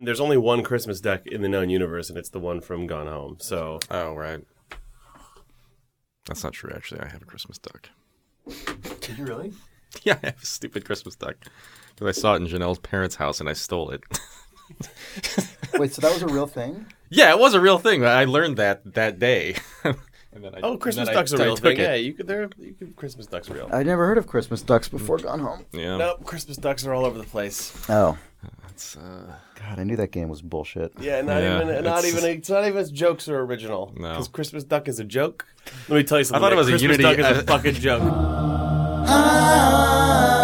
There's only one Christmas duck in the known universe, and it's the one from Gone Home. So Oh, right. That's not true, actually. I have a Christmas duck. Did you really? Yeah, I have a stupid Christmas duck. Because I saw it in Janelle's parents' house and I stole it. Wait, so that was a real thing? yeah, it was a real thing. I learned that that day. and then I, oh, and Christmas then I- ducks are I real took thing. it. Yeah, you could. They're you could, Christmas ducks are real. I'd never heard of Christmas ducks before Gone Home. Yeah. Nope, Christmas ducks are all over the place. Oh, It's, uh, God, I knew that game was bullshit. Yeah, not Yeah, even not it's- even it's not even its jokes are original. No. because Christmas duck is a joke. Let me tell you something. I thought it Nick. was a Christmas Unity- duck is a I- fucking joke.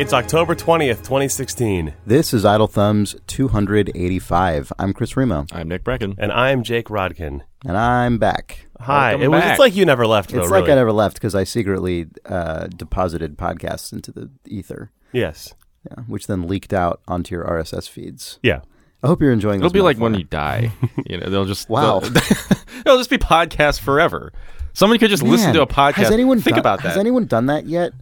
It's October twentieth, twenty sixteen, This is Idle Thumbs 285. I'm Chris Remo, I'm Nick Breckon. and I'm Jake Rodkin. and I'm back. Hi. Welcome It was. back. It's like you never left, though. It's like really. I never left because I secretly uh, deposited podcasts into the ether, Yes. yeah, which then leaked out onto your RSS feeds. Yeah. I hope you're enjoying this. It'll this. be like when metaphor. you die. You know, they'll just Wow. They'll, it'll just be podcasts forever. Someone could just listen Man, to a podcast. Has anyone think done, about that? Has anyone done that yet?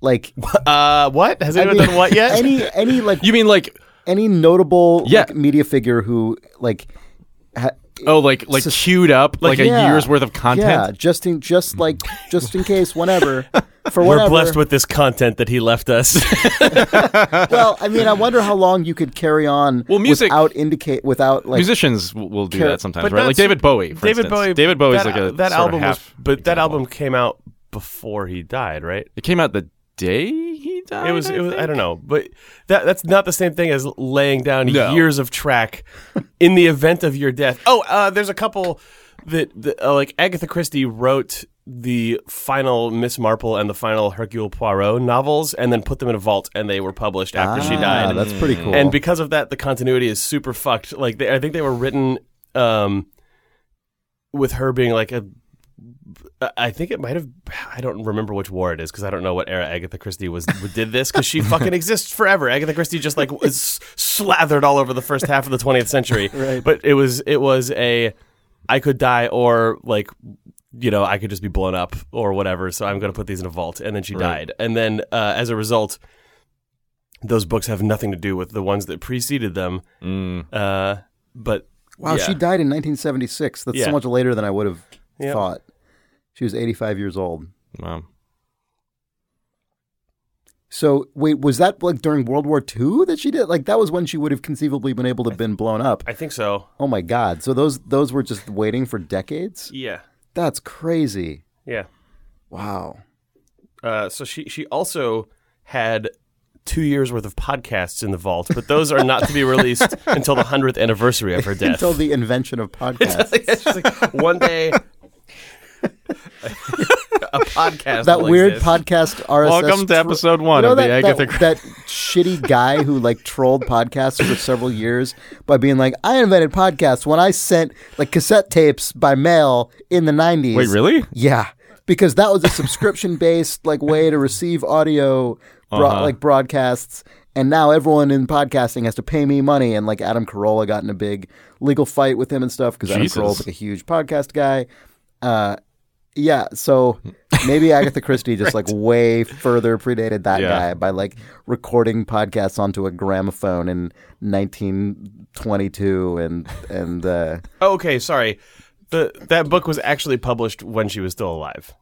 Like Uh, what has I anyone mean, done what yet? Any any like you mean like any notable Yeah. like, media figure who like ha- oh like like Sus- queued up like, yeah, a year's worth of content? Yeah, just in just like just in case, whenever for We're blessed with this content that he left us. well, I mean, I wonder how long you could carry on Well, music- without indicate without like Musicians will, will do Care- that sometimes, right? Like David Bowie. For David instance. Bowie. David Bowie's that, like a that sort of album was, half but that album came out before he died, right? It came out the day he died. It was. It was. I don't know, but that that's not the same thing as laying down No. years of track in the event of your death. Oh, uh, there's a couple that, that uh, like Agatha Christie wrote the final Miss Marple and the final Hercule Poirot novels, and then put them in a vault, and they were published after she Ah, died. That's pretty cool. And because of that, the continuity is super fucked. Like they, I think they were written um, with her being like a. I think it might have. I don't remember which war it is because I don't know what era Agatha Christie was did this because she fucking exists forever. Agatha Christie just like was slathered all over the first half of the 20th century. Right. But it was it was a I could die or like you know I could just be blown up or whatever. So I'm going to put these in a vault. And then she Right. died. And then uh, as a result, those books have nothing to do with the ones that preceded them. Mm. Uh, but wow, yeah. she died in 1976. That's Yeah. so much later than I would have Yeah. thought. She was 85 years old. Wow. So wait, was that like during World War II that she did? Like that was when she would have conceivably been able to have been blown up. I think so. Oh my God! So those those were just waiting for decades. Yeah. That's crazy. Yeah. Wow. Uh, so she she also had two years worth of podcasts in the vault, but those are not to be released until the hundredth anniversary of her death. Until the invention of podcasts. like one day a podcast. that will weird exist. podcast RSS. Welcome to tro- episode one You know of the that, Agatha that, that shitty guy who like trolled podcasts for several years by being like, "I invented podcasts when I sent like cassette tapes by mail in the '90s." Wait, really? Yeah, because that was a subscription-based like way to receive audio bro- Uh-huh. like broadcasts. And now everyone in podcasting has to pay me money. And like Adam Carolla got in a big legal fight with him and stuff because Adam Jesus. Carolla's like a huge podcast guy. Uh, yeah, so maybe Agatha Christie just like way further predated that Yeah. guy by like recording podcasts onto a gramophone in 1922 and and uh, Oh, okay, sorry. The that book was actually published when she was still alive.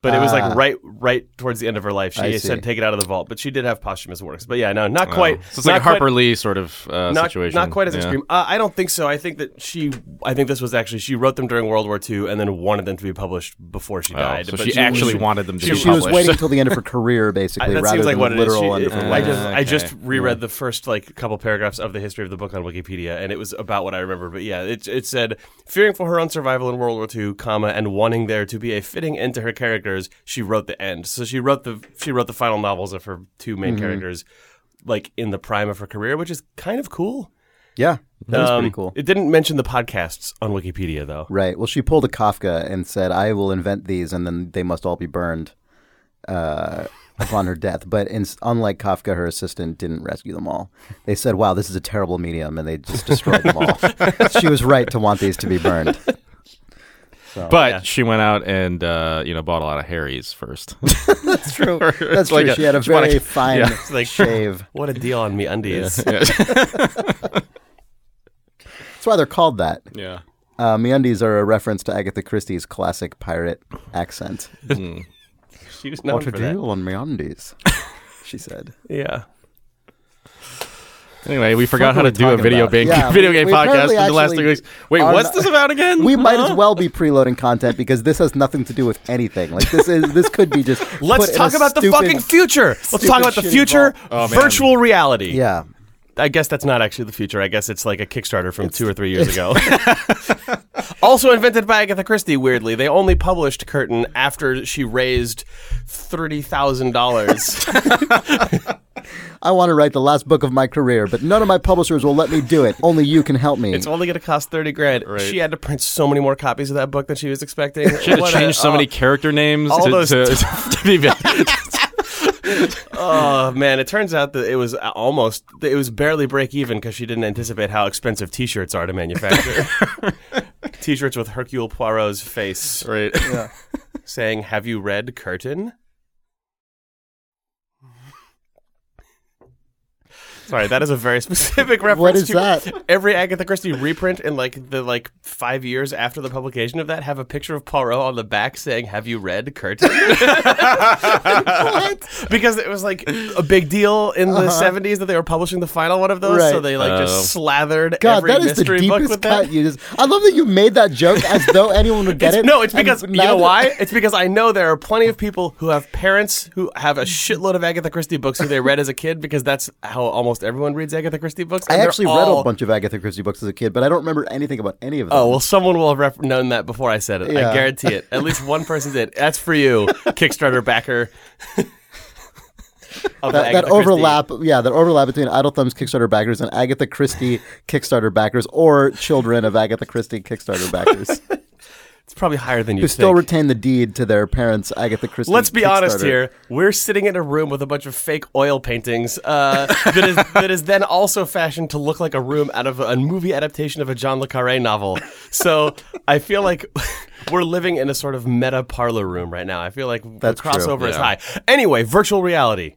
But it was Ah. like right right towards the end of her life. She I said see. take it out of the vault, but she did have posthumous works. But yeah, no, not quite. So it's like not a Harper quite- Lee sort of uh, not, situation. Not quite as Yeah. extreme. Uh, I don't think so. I think that she. I think this was actually she wrote them during World War II and then wanted them to be published before she Oh, died. so But she actually was- wanted them to she, be she was published. waiting until the end of her career, I, basically, that rather seems like than what it is. literal She- end of her I life. just I just reread the first like couple paragraphs of the history of the book on Wikipedia, and it was about what I remember. But yeah, it it said fearing for her own survival in World War II, comma, and wanting there to be a fitting end to her characters, she wrote the end. So she wrote the she wrote the final novels of her two main Mm-hmm. characters, like in the prime of her career, which is kind of cool. Yeah, that was Um, pretty cool. It didn't mention the podcasts on Wikipedia though. Right. Well, she pulled a Kafka and said, "I will invent these, and then they must all be burned uh, upon her death." But in, unlike Kafka, her assistant didn't rescue them all. They said, "Wow, this is a terrible medium," and they just destroyed them all. she was right to want these to be burned. So But Yeah. she went out and uh, you know bought a lot of Harry's first. that's true. Or That's it's like true. a- she had a she wanna- very fine yeah. Like shave. what a deal on me undies. yeah. That's why they're called that. yeah. Uh, MeUndies are a reference to Agatha Christie's classic pirate accent. Hmm. She was known what a deal that. do on MeUndies? she said. Yeah. Anyway, we forgot how to do a video about? game Yeah, video we- game we podcast for the last three weeks. Wait, what's not- this about again? We might as well be preloading content because this has nothing to do with anything. Like this is this could be just. Let's talk about the fucking future. Let's talk about the future. Oh, virtual reality. Yeah. I guess that's not actually the future. I guess it's like a Kickstarter from two or three years ago. also invented by Agatha Christie, weirdly. They only published Curtain after she raised $30,000. I want to write the last book of my career, but none of my publishers will let me do it. Only you can help me. it's only going to cost 30 grand. Right. She had to print so many more copies of that book than she was expecting. She had What to a- change so oh, many uh, character names all to, those to, to be Oh man, it turns out that it was almost it was barely break even because she didn't anticipate how expensive T-shirts are to manufacture. T-shirts with Hercule Poirot's face right. Yeah. saying, "Have you read Curtain?" Sorry, that is a very specific reference. What is to that? Every Agatha Christie reprint in like the like five years after the publication of that have a picture of Poirot on the back saying, "Have you read Curtain?" what? Because it was like a big deal in the '70s that they were publishing the final one of those, so Uh-huh. They like Oh. just slathered God, every that is the mystery book deepest with cut that. you just. I love that you made that joke as though anyone would get It's- it. no, it's because you know why? It's because I know there are plenty of people who have parents who have a shitload of Agatha Christie books who they read as a kid because that's how almost everyone reads Agatha Christie books. I actually read all- a bunch of Agatha Christie books as a kid, but I don't remember anything about any of them. Oh well, someone will have ref- known that before I said it. Yeah. I guarantee it. At least one person did. That's for you, Kickstarter backer. that, that overlap, yeah, that overlap between Idle Thumbs Kickstarter backers and Agatha Christie Kickstarter backers, or children of Agatha Christie Kickstarter backers It's probably higher than you who think. still retain the deed to their parents' Agatha Christie. Let's be honest here. We're sitting in a room with a bunch of fake oil paintings uh, that is that is then also fashioned to look like a room out of a, movie adaptation of a John le Carre novel. So I feel like we're living in a sort of meta parlor room right now. I feel like That's the true. crossover is high. Anyway, virtual reality.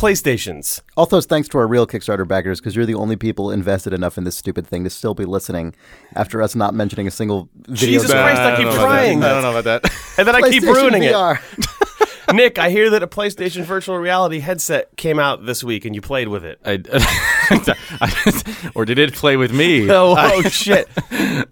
PlayStations. Also, thanks to our real Kickstarter backers because you're the only people invested enough in this stupid thing to still be listening after us not mentioning a single video. Jesus game. Christ, I keep don't know about trying. that. I don't know about that. And then I keep PlayStation ruining it. Nick, I hear that a PlayStation virtual reality headset came out this week and you played with it. I, I- or did it play with me? Oh, oh shit.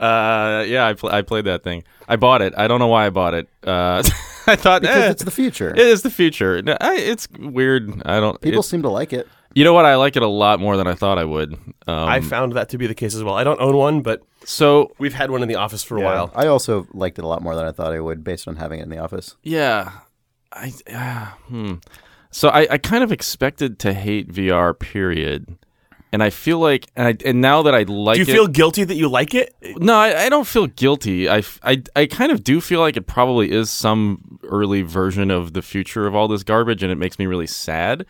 Uh, yeah, I, pl- I played that thing. I bought it. I don't know why I bought it. Uh, I thought Because eh, it's the future. it is the future. No, I, it's weird. I don't. People it's- seem to like it. you know what? I like it a lot more than I thought I would. Um, I found that to be the case as well. I don't own one, but so we've had one in the office for a while. I also liked it a lot more than I thought I would, based on having it in the office. Yeah, I uh, hmm. So I, I kind of expected to hate VR. Period. And I feel like, and, I, and now that I like Do you it, feel guilty that you like it? no, I, I don't feel guilty. I, I, I kind of do feel like it probably is some early version of the future of all this garbage, and it makes me really sad.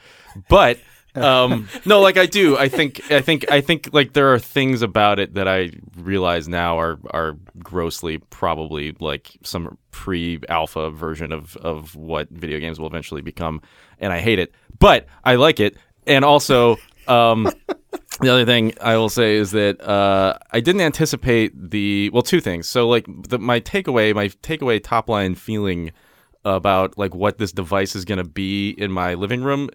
But um, no, like I do. I think I think I think like there are things about it that I realize now are are grossly probably like some pre-alpha version of of what video games will eventually become, and I hate it. But I like it, and also. Um, the other thing I will say is that uh, I didn't anticipate the well, two things. So like the, my takeaway, my takeaway top line feeling about like what this device is going to be in my living room.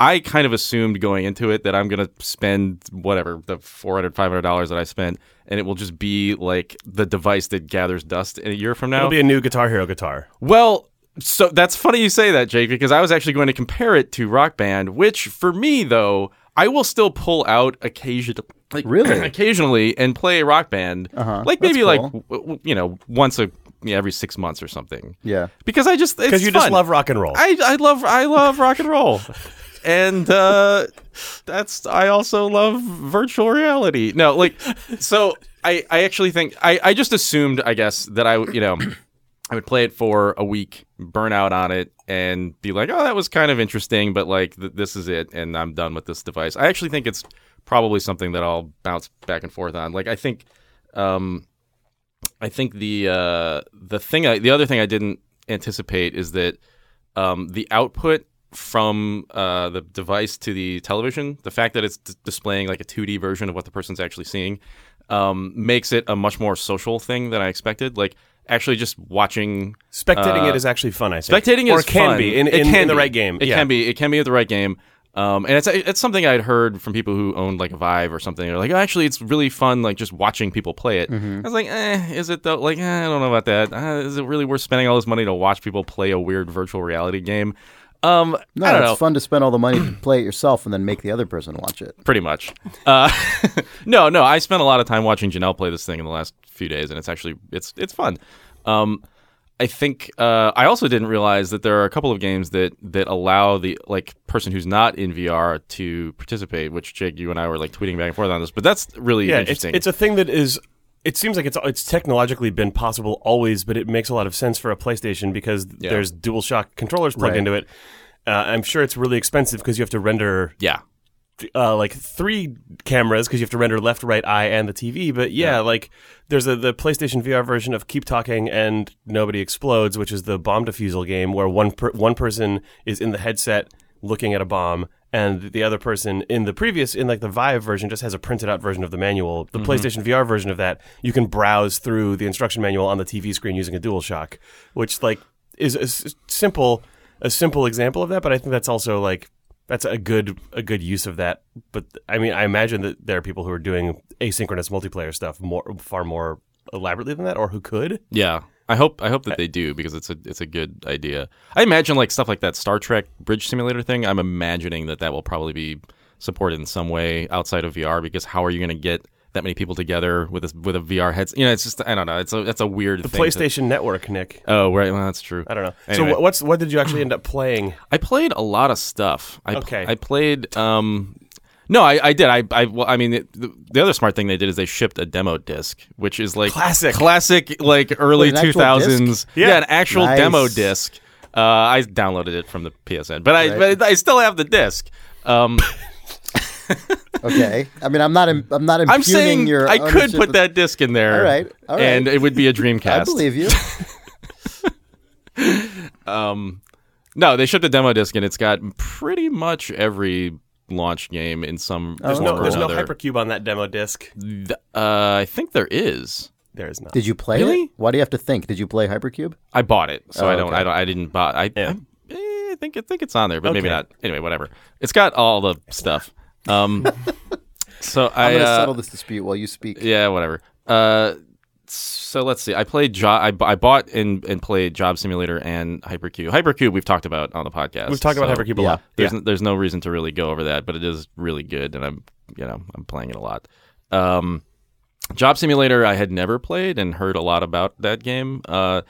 I kind of assumed going into it that I'm going to spend whatever the 400 500 dollars that I spent and it will just be like the device that gathers dust in a year from now. It'll be a new Guitar Hero guitar. Well, so that's funny you say that, Jake, because I was actually going to compare it to Rock Band, which for me though, I will still pull out occasionally, like, Really? occasionally, and play Rock Band, Uh-huh. like That's maybe like cool. w- w- you know once a yeah, every six months or something. Yeah. Because I just Because because you just love rock and roll. I I love I love rock and roll. And uh that's I also love virtual reality. No, like so I I actually think I I just assumed I guess that I you know I would play it for a week, burn out on it and be like, "Oh, that was kind of interesting, but like th- this is it and I'm done with this device." I actually think it's probably something that I'll bounce back and forth on. Like I think um I think the uh, the thing I, the other thing I didn't anticipate is that um, the output from uh, the device to the television, the fact that it's d- displaying like a 2D version of what the person's actually seeing, um, makes it a much more social thing than I expected. Like actually just watching Spectating Uh, it is actually fun. I think. spectating or is it can fun. be in, It in, can in the be. right game. It yeah. can be. It can be at the right game. Um, and it's it's something I'd heard from people who owned like a Vive or something. They're like, oh, actually, it's really fun, like just watching people play it. I was like, eh, is it though? Like, eh, I don't know about that. Uh, is it really worth spending all this money to watch people play a weird virtual reality game? Um, No, I don't it's know. fun to spend all the money to play it yourself and then make the other person watch it. Pretty much. Uh, no, no. I spent a lot of time watching Janelle play this thing in the last few days, and it's actually it's it's fun. Um, I think uh, I also didn't realize that there are a couple of games that that allow the like person who's not in VR to participate. Which Jake, you and I were like tweeting back and forth on this, but that's really Yeah, it's interesting. it's a thing that is. It seems like it's it's technologically been possible always, but it makes a lot of sense for a PlayStation because Yeah. there's DualShock controllers plugged Right. into it. Uh, I'm sure it's really expensive because you have to render yeah, uh, like three cameras because you have to render left, right, eye, and the TV. But yeah, Yeah. like there's a the PlayStation VR version of Keep Talking and Nobody Explodes, which is the bomb defusal game where one per- one person is in the headset looking at a bomb. And the other person in the previous, in like the Vive version, just has a printed out version of the manual. Mm-hmm. The PlayStation VR version of that, you can browse through the instruction manual on the TV screen using a DualShock, which like is a s- simple, a simple example of that. But I think that's also like that's a good a good use of that. But I mean, I imagine that there are people who are doing asynchronous multiplayer stuff more far more elaborately than that, or who could. yeah. I hope I hope that they do because it's a it's a good idea. I imagine like stuff like that Star Trek bridge simulator thing. I'm imagining that that will probably be supported in some way outside of VR because how are you going to get that many people together with a, with a VR headset? You know, it's just I don't know. It's a that's a weird The thing to- PlayStation Network, Nick. oh right, well that's true. I don't know. Anyway. So what's what did you actually end up playing? I played a lot of stuff. I, Okay. I played. Um, no, I, I did. I, I, well, I mean, it, the, the other smart thing they did is they shipped a demo disc, which is like Classic. classic, like early Wait, an two actual thousands. disc? Yeah. Yeah. an actual Nice. demo disc. Uh, I downloaded it from the PSN, but I, Right. but I still have the disc. Um, Okay, I mean, I'm not. im- I'm not impugning I'm saying your. I could put of- that disc in there. All right, all right. and it would be a Dreamcast. I believe you. Um, no, they shipped a demo disc, and it's got pretty much every launch game in some There's form no or there's no hypercube on that demo disc. Th- uh, I think there is. There is not. Did you play Really? it? Why do you have to think? Did you play Hypercube? I bought it, so Oh, I don't. okay. I don't. I didn't buy. I, Yeah. I, eh, I think. I think it's on there, but maybe not. Anyway, whatever. It's got all the stuff. Um, so I. I'm going to uh, settle this dispute while you speak. Yeah, whatever. Uh, so let's see. I played. Jo- I, I bought and, and played Job Simulator and Hypercube. Hypercube we've talked about on the podcast. We've talked about Hypercube a yeah. lot. There's Yeah. n- there's no reason to really go over that, but it is really good, and I'm you know I'm playing it a lot. Um, Job Simulator I had never played and heard a lot about that game. Uh,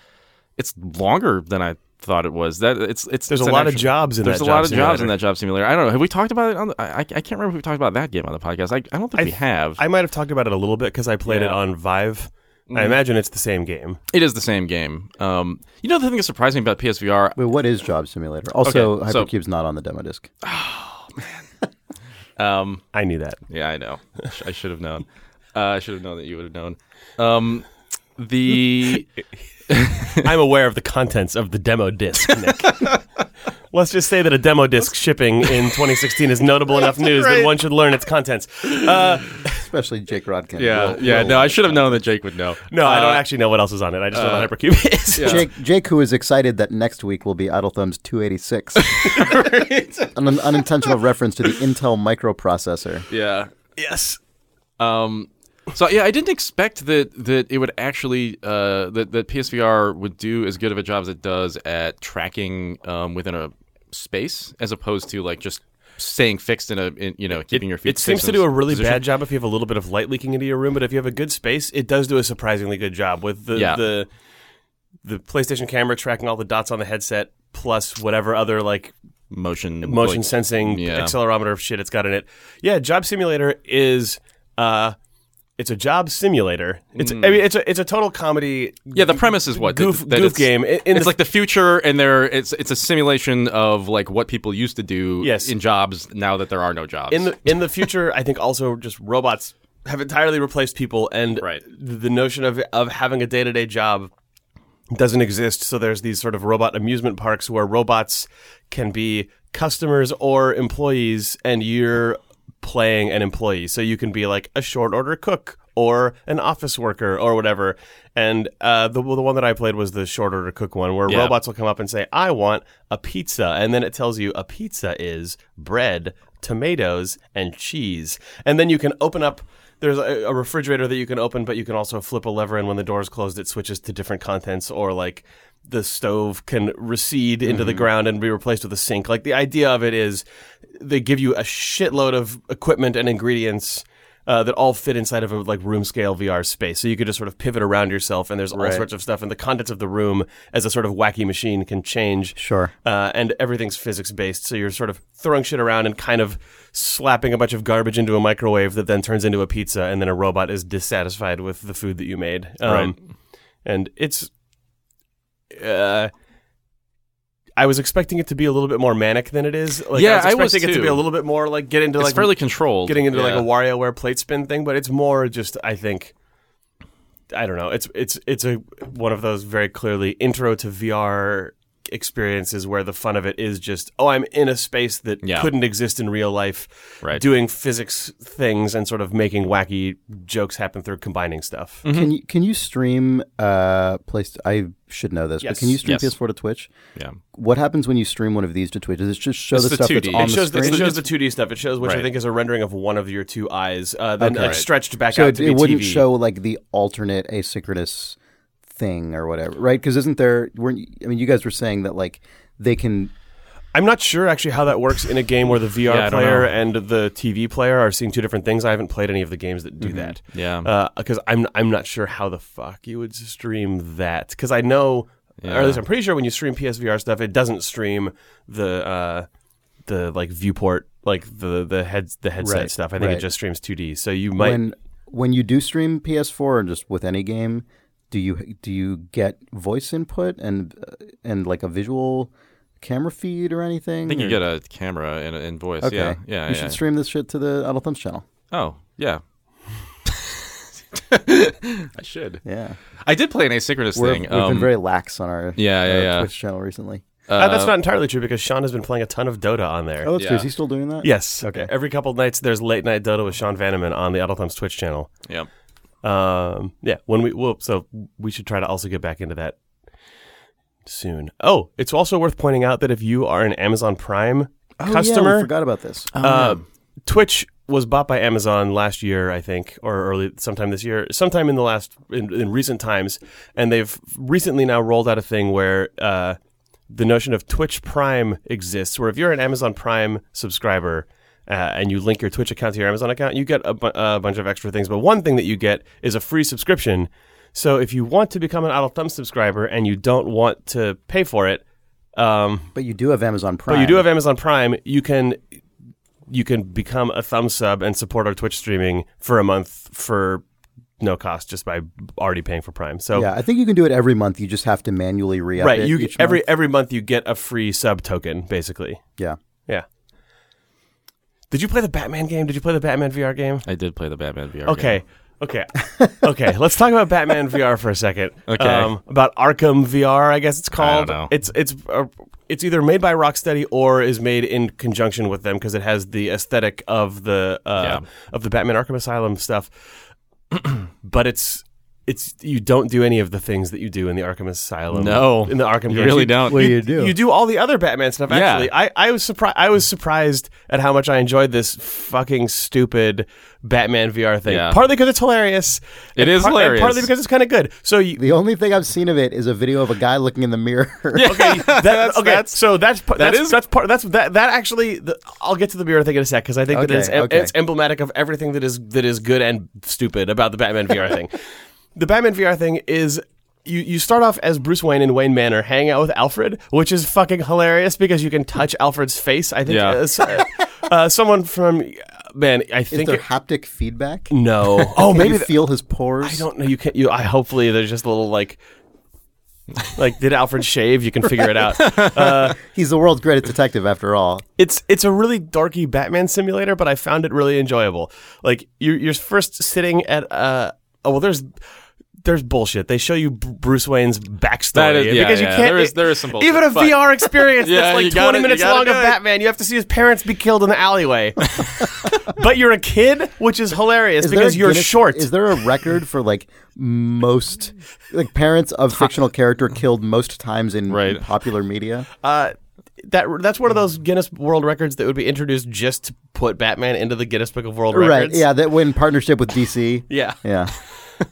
it's longer than I thought it was. That it's it's There's it's a an lot of jobs in There's that a Job lot of jobs in Simulator. that Job Simulator. I don't know. Have we talked about it on? The, I I can't remember if we talked about that game on the podcast. I, I don't think I we have. I might have talked about it a little bit because I played it on Vive. Mm-hmm. I imagine it's the same game. It is the same game. Um, you know the thing that surprised me about PSVR. Wait, what is Job Simulator? Also, Okay, so- Hypercube's not on the demo disc. Oh man. Um, I knew that. yeah, I know. I I should have known. Uh, I should have known that you would have known. Um, the I'm aware of the contents of the demo disc, Nick. Let's just say that a demo disc shipping in 2016 is notable enough news right. that one should learn its contents. Uh, Especially Jake Rodkin. yeah Will- yeah will- no, I should have known that Jake would know. no, I don't Uh, actually know what else is on it. I just know what Hypercube is. yeah. Jake, Jake, who is excited that next week will be Idle Thumbs 286, an un- unintentional reference to the Intel microprocessor. Yeah. Yes. Um, so yeah, I didn't expect that that it would actually uh, that that PSVR would do as good of a job as it does at tracking um, within a space, as opposed to like just staying fixed in a in, you know keeping your feet. It seems to do a really position. bad job if you have a little bit of light leaking into your room, but if you have a good space, it does do a surprisingly good job with the Yeah. the the PlayStation camera tracking all the dots on the headset plus whatever other like motion motion like- sensing yeah. accelerometer shit it's got in it. Yeah, Job Simulator is uh it's a job simulator. It's I mean mm. it's a it's a total comedy Yeah, the premise is what goof, that goof it's- game. In, in it's the- like the future, and there it's it's a simulation of like what people used to do Yes. in jobs now that there are no jobs. in the in the future, I think also just robots have entirely replaced people, and Right. the notion of of having a day to day job doesn't exist. So there's these sort of robot amusement parks where robots can be customers or employees, and you're playing an employee. So you can be like a short order cook or an office worker or whatever. And uh, the the one that I played was the short order cook one, where Yeah. robots will come up and say, "I want a pizza," and then it tells you a pizza is bread, tomatoes, and cheese, and then you can open up. There's a, a refrigerator that you can open, but you can also flip a lever, and when the door is closed, it switches to different contents, or like the stove can recede into the ground and be replaced with a sink. Like the idea of it is, they give you a shitload of equipment and ingredients. Uh, that all fit inside of a like room scale VR space, so you could just sort of pivot around yourself, and there's all Right. sorts of stuff, and the contents of the room as a sort of wacky machine can change Sure. uh, and everything's physics based. So you're sort of throwing shit around and kind of slapping a bunch of garbage into a microwave that then turns into a pizza, and then a robot is dissatisfied with the food that you made. Um, Right. And it's. Uh, I was expecting it to be a little bit more manic than it is. Like, Yeah, I I was was expecting it to be a little bit more like get into It's like fairly controlled. getting into like Yeah. a WarioWare plate spin thing, but it's more just I think I don't know. It's it's it's a one of those very clearly intro to VR experiences where the fun of it is just oh I'm in a space that Yeah. couldn't exist in real life, Right. doing physics things and sort of making wacky jokes happen through combining stuff. Mm-hmm. Can you can you stream uh place I should know this, Yes. but can you stream Yes. PS4 to Twitch? Yeah. What happens when you stream one of these to Twitch? Does it just show It's the the stuff 2D. that's on It shows, the, screen? it shows the 2D stuff. It shows, which I think is a rendering of one of your two eyes, uh, then Okay. like, stretched back so out it, to be it wouldn't TV. show like the alternate asynchronous thing or whatever, right? Because isn't there? Weren't you- I mean, you guys were saying that like they can. I'm not sure actually how that works in a game where the VR Yeah, player and the TV player are seeing two different things. I haven't played any of the games that Mm-hmm. do that. Yeah. because I'm I'm not sure how the fuck you would stream that. Because I know, or at least I'm pretty sure when you stream PSVR stuff, it doesn't stream the uh, the like viewport, like the the heads the headset Right, stuff. I think right. it just streams 2D. So you might. when when you do stream PS4 or just with any game, do you do you get voice input and uh, and like a visual camera feed or anything? I think you or- get a camera and, and voice. Okay. Yeah. Yeah. You yeah. should stream this shit to the Idle Thumbs channel. Oh, yeah. I should. Yeah, I did play an asynchronous We're, thing. we've um, been very lax on our yeah, yeah, uh, yeah. Twitch channel recently. Uh, that's not entirely true because Sean has been playing a ton of Dota on there. Oh, that's Yeah. true. Is he still doing that? Yes. Okay. Every couple of nights, there's late night Dota with Sean Vanaman on the Adult Thumbs Twitch channel. Yeah. Um, yeah, when we will, so we should try to also get back into that soon. Oh, it's also worth pointing out that if you are an Amazon Prime Oh, yeah, customer, we forgot about this. uh, Twitch was bought by Amazon last year, I think, or early sometime this year, sometime in the last in, in recent times, and they've recently now rolled out a thing where uh, the notion of Twitch Prime exists, where if you're an Amazon Prime subscriber. Uh, and you link your Twitch account to your Amazon account, you get a, bu- a bunch of extra things. But one thing that you get is a free subscription. So if you want to become an Adult Thumb subscriber and you don't want to pay for it, um, But you do have Amazon Prime. but you do have Amazon Prime. You can you can become a thumb sub and support our Twitch streaming for a month for no cost just by already paying for Prime. So Yeah, I think you can do it every month. You just have to manually re right, you every month. every month you get a free sub token basically. Yeah. Did you play the Batman game? Did you play the Batman VR game? I did play the Batman VR. Okay. game. Okay. okay. Let's talk about Batman VR for a second. Okay. Um, about Arkham VR, I guess it's called. don't know. It's it's uh, it's either made by Rocksteady or is made in conjunction with them because it has the aesthetic of the uh, Yeah. of the Batman Arkham Asylum stuff. but it's it's you don't do any of the things that you do in the Arkham Asylum. No. in the Arkham. You games. really don't. What do you do? You do all the other Batman stuff. Yeah. Actually, I, I was surprised. I was surprised at how much I enjoyed this fucking stupid Batman VR thing. Yeah. Partly because it's hilarious. It is par- hilarious. partly because it's kind of good. So you. The only thing I've seen of it is a video of a guy looking in the mirror. Okay, that, okay. that's- so that's par- that that's, is- that's part. That's that. That actually, the, I'll get to the mirror thing in a sec because I think that it's okay. it's emblematic of everything that is that is good and stupid about the Batman VR thing. The Batman VR thing is you, you start off as Bruce Wayne in Wayne Manor hanging out with Alfred, which is fucking hilarious because you can touch Alfred's face. I think Yeah. uh, uh, someone from man, I Is think there it- haptic feedback? no. Oh, maybe you the- feel his pores. I don't know. You can you. I hopefully there's just a little like Like, did Alfred shave? You can figure it out. Uh, He's the world's greatest detective, after all. it's it's a really darky Batman simulator, but I found it really enjoyable. Like you're you're first sitting at uh oh well there's there's bullshit. They show you Bruce Wayne's backstory That is- yeah, because you yeah, can't. there is- there is some bullshit, even a but- VR experience Yeah, that's like 20 gotta- minutes long of it. Batman. You have to see his parents be killed in the alleyway. but you're a kid, which is hilarious Is because you're Guinness- short. Is there a record for like most like parents of fictional character killed most times in Right. popular media? uh, that that's one of those Guinness World Records that would be introduced just to put Batman into the Guinness Book of World Right. Records. Right. Yeah, that in partnership with DC. Yeah. Yeah.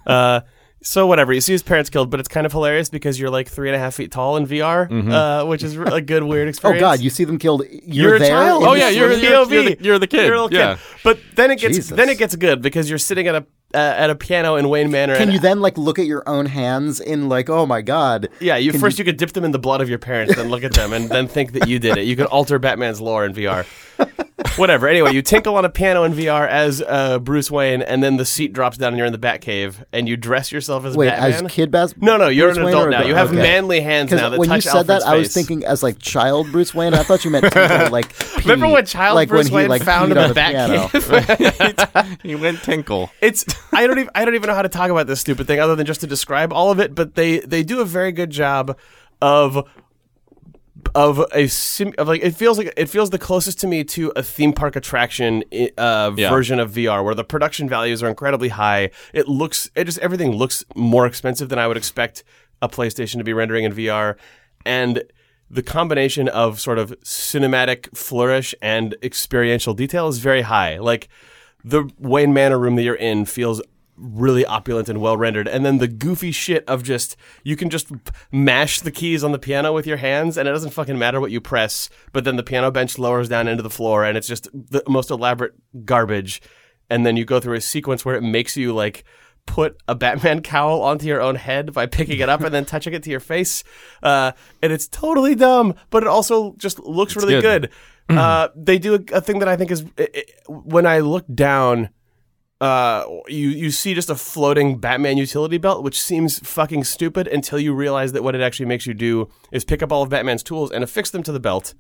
Uh, so whatever, you see his parents killed, but it's kind of hilarious because you're like three and a half feet tall in VR, uh, which is a good weird experience Oh. God, you see them killed. You're, You're, a there. child. Oh, yeah, you're- you're- POV. the- you're the kid. You're a little Yeah. kid. But then it gets Jesus. then it gets good because you're sitting at a uh, at a piano in Wayne Manor. Can you then like look at your own hands in like, oh my God? Yeah, you Can first you, could dip them in the blood of your parents, then look at them, and then think that you did it. You could alter Batman's lore in VR. Whatever. Anyway, you tinkle on a piano in VR as uh, Bruce Wayne, and then the seat drops down, and you're in the Batcave, and you dress yourself as Wait, Batman. as kid Bas? no, no, you're Bruce an Wayne adult or now. adult? You have Okay. manly hands now that when touch you said Alfred's that, I was face. thinking as like child Bruce Wayne. I thought you meant tinkle, like. Pee, Remember when child like Bruce when Wayne he, like, found peed on the piano. Batcave? he went tinkle. it's I don't even I don't even know how to talk about this stupid thing other than just to describe all of it. But they they do a very good job of of a sim of like it feels like it feels the closest to me to a theme park attraction uh, Yeah. version of VR where the production values are incredibly high. It looks it just everything looks more expensive than I would expect a PlayStation to be rendering in VR, and the combination of sort of cinematic flourish and experiential detail is very high. Like the Wayne Manor room that you're in feels really opulent and well rendered. And then the goofy shit of just you can just mash the keys on the piano with your hands and it doesn't fucking matter what you press, but then the piano bench lowers down into the floor and it's just the most elaborate garbage. And then you go through a sequence where it makes you like put a Batman cowl onto your own head by picking it up and then touching it to your face. Uh, and it's totally dumb, but it also just looks really good. good. uh, they do a, a thing that I think is i i when I look down, uh, you you see just a floating Batman utility belt, which seems fucking stupid until you realize that what it actually makes you do is pick up all of Batman's tools and affix them to the belt.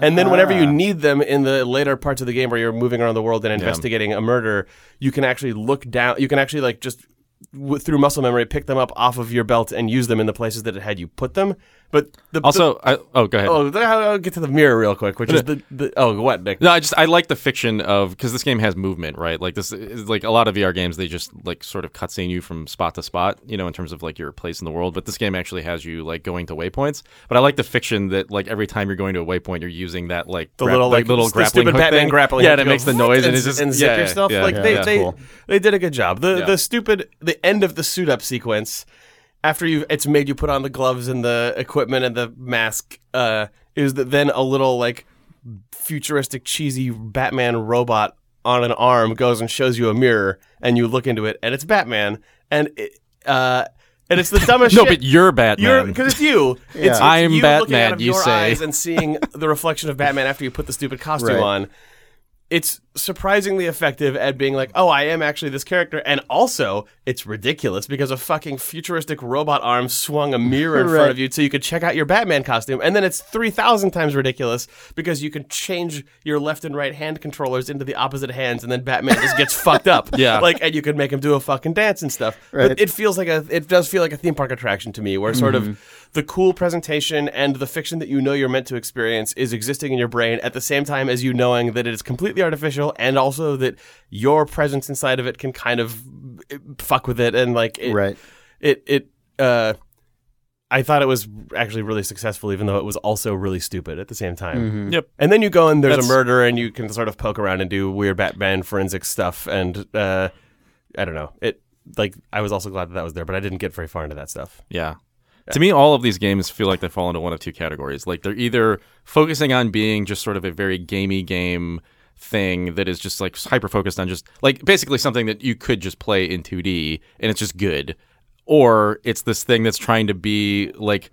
And then, whenever you need them in the later parts of the game where you're moving around the world and investigating a murder, you can actually look down. You can actually like just w- through muscle memory pick them up off of your belt and use them in the places that it had you put them. But the, Also, I, oh, go ahead. oh, I'll get to the mirror real quick, which is the, the oh what Nick? No, I just I like the fiction of because this game has movement, right? Like this is like a lot of VR games. They just like sort of cutscene you from spot to spot, you know, in terms of like your place in the world. But this game actually has you like going to waypoints. But I like the fiction that like every time you're going to a waypoint, you're using that like the grap- little like, little the grappling stupid Batman thing. grappling. Yeah, and it makes the noise and and, it's just and zip yeah, yourself. yeah, like yeah, they they cool. they did a good job. The the stupid the end of the suit up sequence after you it's made you put on the gloves and the equipment and the mask uh, is that then a little like futuristic cheesy Batman robot on an arm goes and shows you a mirror and you look into it and it's Batman and it, uh and it's the dumbest No, shit. but you're Batman. You're because it's you. It's, it's I'm you looking Batman, out of you your say. eyes and seeing the reflection of Batman after you put the stupid costume Right. on. It's surprisingly effective at being like, oh, I am actually this character, and also it's ridiculous because a fucking futuristic robot arm swung a mirror in Right. front of you so you could check out your Batman costume, and then it's three thousand times ridiculous because you can change your left and right hand controllers into the opposite hands, and then Batman just gets fucked up. Yeah. like, and you can make him do a fucking dance and stuff. Right. But it feels like a, it does feel like a theme park attraction to me, where sort Mm-hmm. of the cool presentation and the fiction that you know you're meant to experience is existing in your brain at the same time as you knowing that it is completely artificial and also that your presence inside of it can kind of eh, fuck with it and like it, Right. it it uh I thought it was actually really successful even though it was also really stupid at the same time. Mm-hmm. Yep. And then you go and there's That's- a murder and you can sort of poke around and do weird Batman forensic stuff and uh I don't know. It like I was also glad that that was there, but I didn't get very far into that stuff. Yeah. To me, all of these games feel like they fall into one of two categories. Like they're either focusing on being just sort of a very gamey game thing that is just like hyper focused on just like basically something that you could just play in 2D and it's just good, or it's this thing that's trying to be like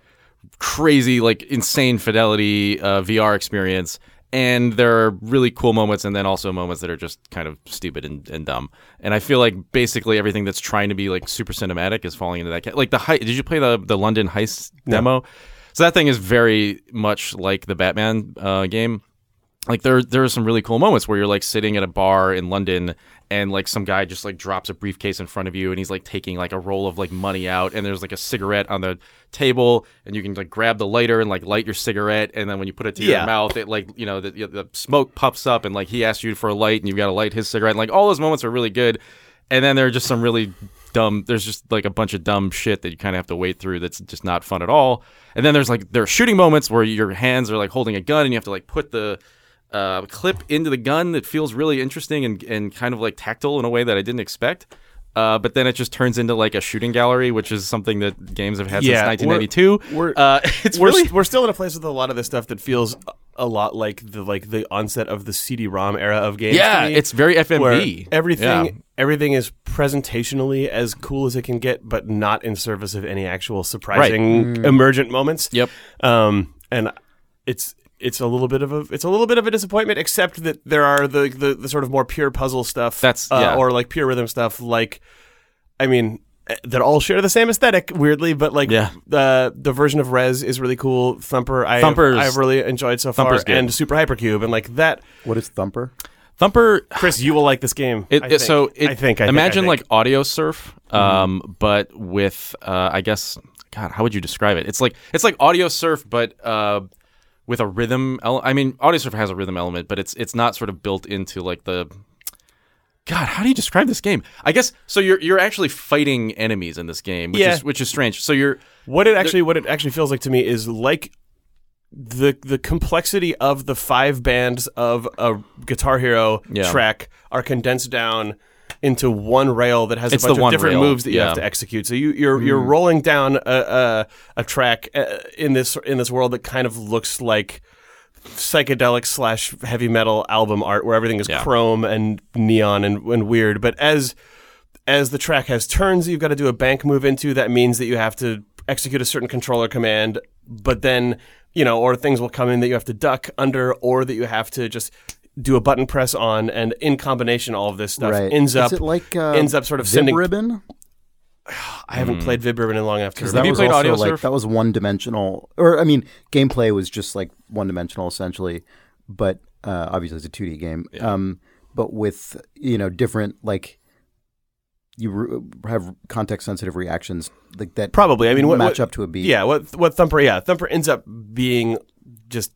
crazy, like insane fidelity uh, VR experience. and there are really cool moments and then also moments that are just kind of stupid and, and dumb. And i feel like basically everything that's trying to be like super cinematic is falling into that ca- like the heist did you play the the london heist demo? So that thing is very much like the batman uh, game like there there are some really cool moments where you're like sitting at a bar in London and like some guy just like drops a briefcase in front of you and he's like taking like a roll of like money out and there's like a cigarette on the table and you can like grab the lighter and like light your cigarette and then when you put it to Yeah. your mouth it like you know the, the smoke puffs up and like he asks you for a light and you've got to light his cigarette. And like all those moments are really good. And then there are just some really dumb there's just like a bunch of dumb shit that you kind of have to wait through that's just not fun at all. And then there's like there are shooting moments where your hands are like holding a gun and you have to like put the uh, clip into the gun that feels really interesting and, and kind of like tactile in a way that I didn't expect. Uh, but then it just turns into like a shooting gallery, which is something that games have had Yeah, since we're- 1992. we're- uh, it's we're, really we're still in a place with a lot of this stuff that feels a lot like the like the onset of the CD-ROM era of games. yeah, me, it's very FMV. everything Yeah. everything is presentationally as cool as it can get, but not in service of any actual surprising emergent moments. Yep. Um, and it's it's a little bit of a it's a little bit of a disappointment, except that there are the the, the sort of more pure puzzle stuff. That's- uh, yeah. or like pure rhythm stuff. Like, I mean. eh, That all share the same aesthetic, weirdly, but like Yeah. the the version of Rez is really cool. Thumper, I Thumper's- I've really enjoyed so far, Thumper's good. and Super Hypercube, and like that. What is Thumper? Thumper Chris, you will like this game. It, I it- think. so it, I think. I think, imagine I like Audiosurf, um, but with uh, I guess God, how would you describe it? It's like it's like Audiosurf, but uh, with a rhythm. ele- I mean, Audiosurf has a rhythm element, but it's it's not sort of built into like the. God, how do you describe this game? I guess so. You're you're actually fighting enemies in this game, which Yeah. is which is strange. So you're What it actually what it actually feels like to me is like the the complexity of the five bands of a Guitar Hero Yeah. track are condensed down into one rail that has It's a bunch of different rail, moves that you have to execute. So you you're you're rolling down a a, a track uh, in this in this world that kind of looks like psychedelic slash heavy metal album art where everything is Yeah. chrome and neon and, and weird. But as as the track has turns you've got to do a bank move into, that means that you have to execute a certain controller command, but then, you know, or things will come in that you have to duck under, or that you have to just do a button press on, and in combination, all of this stuff right. ends up Is it like uh, ends up sort of Vib sending. Ribbon? I haven't played Vib Ribbon in long enough to Because remember. that you was played also Audio like Surf? that was one dimensional, or I mean, gameplay was just like one dimensional essentially, but uh, obviously it's a two D game. Um, but with you know different like you re- have context sensitive reactions like that Probably. I mean, what, match what- up to a beat. Yeah, what what Thumper? Yeah, Thumper ends up being just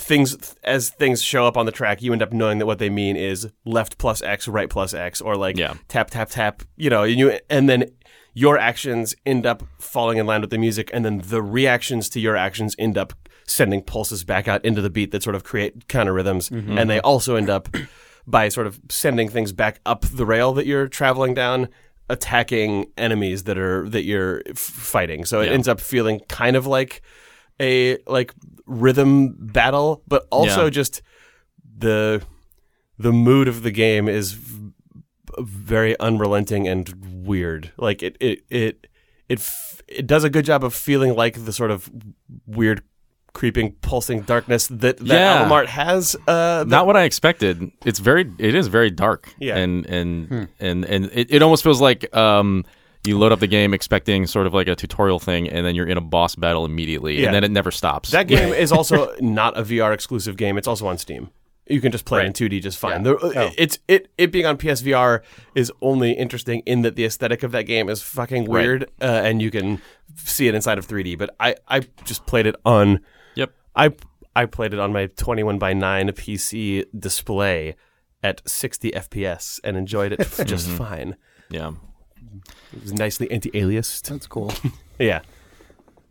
things as things show up on the track. You end up knowing that what they mean is left plus X, right plus X, or like Yeah. tap tap tap. You know, and you and then your actions end up falling in line with the music, and then the reactions to your actions end up sending pulses back out into the beat that sort of create counter rhythms, mm-hmm. and they also end up by sort of sending things back up the rail that you're traveling down attacking enemies that are that you're f- fighting so it Yeah. ends up feeling kind of like a like rhythm battle but also Yeah. just the the mood of the game is v- very unrelenting and weird like it it it it, f- it does a good job of feeling like the sort of weird creeping pulsing darkness that that Yeah. album art has uh not what I expected. It's very, it is very dark. Yeah. and and and and it, it almost feels like um, you load up the game expecting sort of like a tutorial thing, and then you're in a boss battle immediately, Yeah. and then it never stops. That game is also not a VR exclusive game. It's also on Steam. You can just play it in 2D just fine. The- Oh. It's it it being on PSVR is only interesting in that the aesthetic of that game is fucking Right. weird, uh, and you can see it inside of 3D. But I I just played it on Yep. I I played it on my 21 by 9 PC display at 60 FPS and enjoyed it just fine. Yeah. It was nicely anti-aliased. that's cool. Yeah.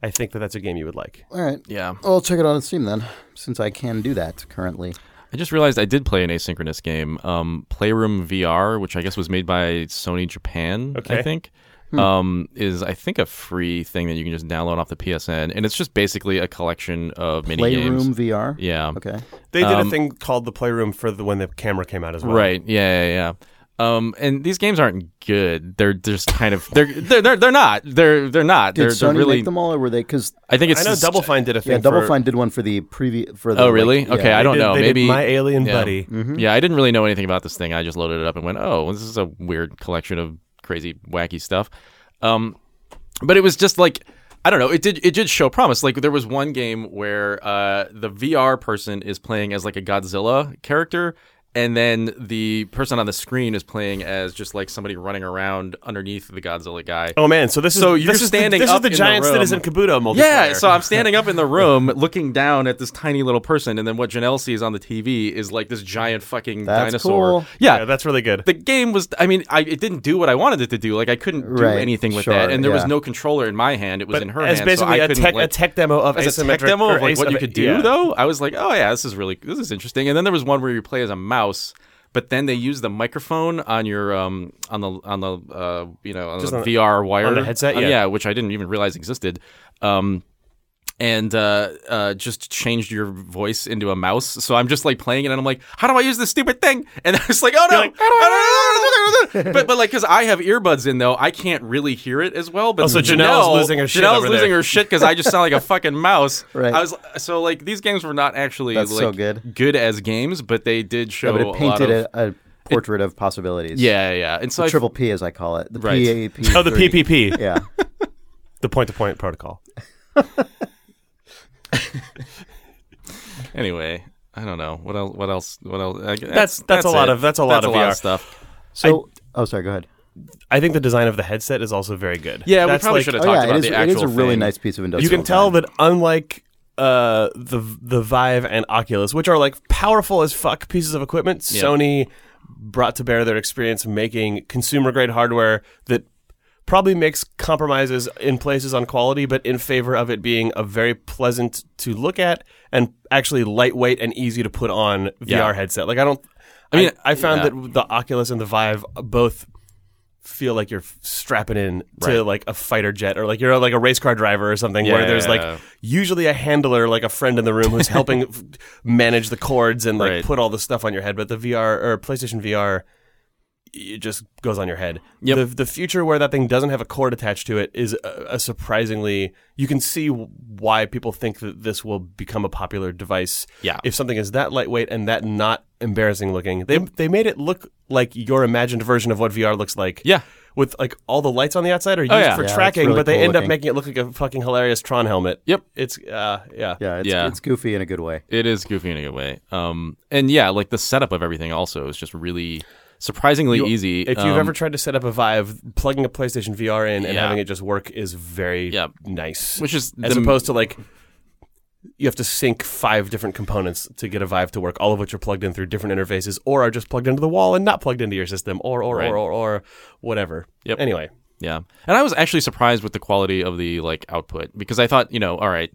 I think that that's a game you would like. All right, Yeah. well, I'll check it out on Steam then, since I can do that currently. I just realized I did play an asynchronous game, um, Playroom VR, which I guess was made by Sony Japan. Okay. I think um, is I think a free thing that you can just download off the PSN, and it's just basically a collection of mini Playroom games. VR. Yeah. Okay. They did Um, a thing called the Playroom for the when the camera came out as well. Right. Yeah. Yeah. yeah. Um, and these games aren't good. They're just kind of they're they're they're, they're not. They're they're not. Did they're, Sony they're really. make them all, or were they? Because I think it's I know just- Double Fine did a thing. yeah, Double for- Fine did one for the previous for the. Oh like, really? yeah, okay, I don't did- know. they did Maybe My Alien yeah. Buddy. Yeah, I didn't really know anything about this thing. I just loaded it up and went, "Oh, this is a weird collection of crazy, wacky stuff." Um, but it was just like I don't know. It did it did show promise. Like there was one game where uh, the VR person is playing as like a Godzilla character. And then the person on the screen is playing as just like somebody running around underneath the Godzilla guy. Oh man, so this is So you're this is standing the, this up is the the giant room. citizen Kabuto multiplayer. Yeah, so I'm standing up in the room looking down at this tiny little person, and then what Janelle sees on the TV is like this giant fucking That's dinosaur. cool. Yeah, yeah, that's really good. the game was i mean I, it didn't do what i wanted it to do like i couldn't do Right, anything with sure, that and there was no controller in my hand it was but in her as hand basically so I a couldn't, tech like, a tech demo of as a tech demo of like what you could do yeah. though i was like oh yeah this is really this is interesting and then there was one where you play as a mouse but then they use the microphone on your um on the on the uh you know on Just the on- VR wire. on the headset, Uh, yeah. which I didn't even realize existed. Um and uh, uh, just changed your voice into a mouse. So I'm just like playing it, and I'm like, "How do I use this stupid thing?" And I was like, "Oh no!" You're like, I don't know. but but like because I have earbuds in though, I can't really hear it as well. But Oh, so Janelle's Janelle- losing her shit Janelle's over losing there. her shit because I just sound like a fucking mouse. Right. I was so like these games were not actually That's like so good. good as games, but they did show Yeah, but a it lot painted of, a, a portrait of possibilities. yeah yeah. And so I, triple P as I call it. The Right. PAP. Oh, the PPP, Yeah. the point-to-point protocol. Anyway. I don't know what else. What else? What else? I, That's- that's a lot of- that's a lot That's of a lot VR. of stuff. So, oh, sorry. Go ahead. I think the design of the headset is also very good. Yeah, we probably like- should have Oh talked yeah, about it is. the It actual is a really thing. nice piece of industrial. You can tell design. that unlike uh, the the Vive and Oculus, which are like powerful as fuck pieces of equipment, Yeah. Sony brought to bear their experience making consumer grade hardware that probably makes compromises in places on quality, but in favor of it being a very pleasant to look at and actually lightweight and easy to put on VR headset. Like I don't. I I mean, I, found yeah. that the Oculus and the Vive both feel like you're strapping in to Right. like a fighter jet or like you're like a race car driver or something where there's yeah, like yeah. usually a handler like a friend in the room who's helping manage the cords and like Right. put all the stuff on your head but the VR or PlayStation VR it just goes on your head. Yep. The the future where that thing doesn't have a cord attached to it is a, a surprisingly you can see why people think that this will become a popular device. Yeah. If something is that lightweight and that not embarrassing looking. They they made it look like your imagined version of what VR looks like. Yeah. With like all the lights on the outside are used Oh, yeah. for Yeah, tracking, really but they cool end up making it look like a fucking hilarious Tron helmet. Yep. It's uh yeah. Yeah, it's, Yeah. it's goofy in a good way. It is goofy in a good way. Um, and yeah, like the setup of everything also is just really surprisingly easy. If you've Um, ever tried to set up a Vive, plugging a PlayStation VR in and Yeah. having it just work is very Yeah. nice. which is as the- opposed to like you have to sync five different components to get a Vive to work, all of which are plugged in through different interfaces, or are just plugged into the wall and not plugged into your system, or or Right. or, or or whatever. Yep. Anyway, Yeah. And I was actually surprised with the quality of the like output because I thought, you know, all right,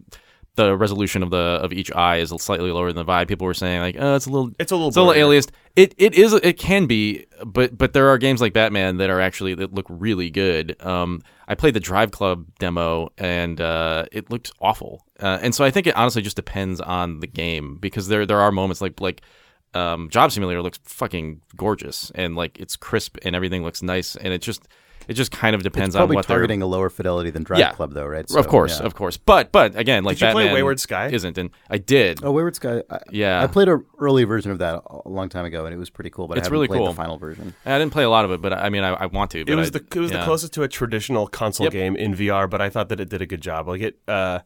the resolution of the of each eye is slightly lower than the Vive. People were saying like, oh, it's a little it's a little it's a little aliased. It it is it can be, but but there are games like Batman that are actually that look really good. Um, I played the Drive Club demo and uh, it looked awful. Uh, and so I think it honestly just depends on the game because there there are moments like like um, Job Simulator looks fucking gorgeous and like it's crisp and everything looks nice and it just it just kind of depends It's probably on what they're targeting a lower fidelity than Drive Yeah. Club, though, right? of course, yeah. of course. But but again, like Did you play Wayward Sky? isn't, and I did. Oh, Wayward Sky. I, Yeah. I played an early version of that a long time ago, and it was pretty cool. But It's I really played cool. the final version. I didn't play a lot of it, but I mean, I, I want to. But It was I- the it was yeah. the closest to a traditional console Yep. game in VR, but I thought that it did a good job. Like it, uh,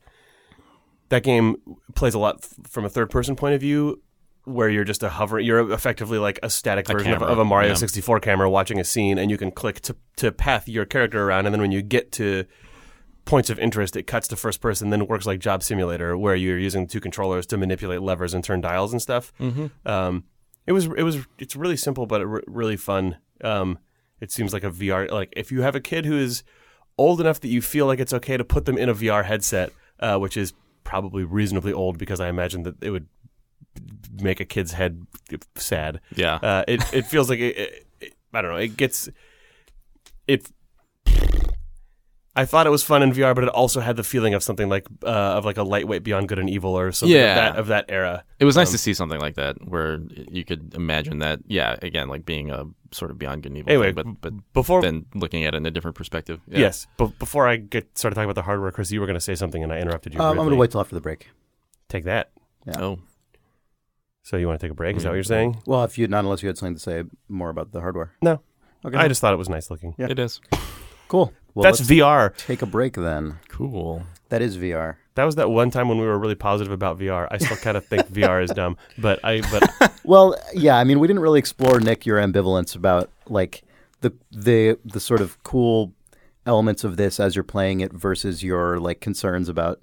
that game plays a lot f- from a third person point of view, where you're just a hover. You're effectively like a static A version of, of a Mario yeah. 64 camera watching a scene, and you can click to to path your character around, and then when you get to points of interest, it cuts to first person, then it works like Job Simulator, where you're using two controllers to manipulate levers and turn dials and stuff. Mm-hmm. Um, it was it was it's really simple, but really fun. Um, it seems like a VR. Like if you have a kid who is old enough that you feel like it's okay to put them in a VR headset, uh, which is probably reasonably old because I imagine that it would make a kid's head sad. Yeah. Uh, it it feels like it, it, it- I don't know. It gets it. I thought it was fun in VR, but it also had the feeling of something like uh, of like a lightweight Beyond Good and Evil or something Yeah. of that of that era. It was nice Um, to see something like that where you could imagine that. Yeah, again, like being a sort of beyond good and evil. Anyway, thing, but but Before then looking at it in a different perspective. Yeah. yes, but before I get started talking about the hardware, Chris, you were going to say something and I interrupted you. Um, I'm going to wait till after the break. Take that. Oh, So you want to take a break? Is that what you're saying? Well, if you not unless you had something to say more about the hardware. No. Okay. I just thought it was nice looking. Yeah. it is cool. Well, That's let's VR. take a break then. cool. That is VR. That was that one time when we were really positive about VR. I still kind of think VR is dumb, but I but Well, yeah, I mean, we didn't really explore Nick your ambivalence about like the the the sort of cool elements of this as you're playing it versus your like concerns about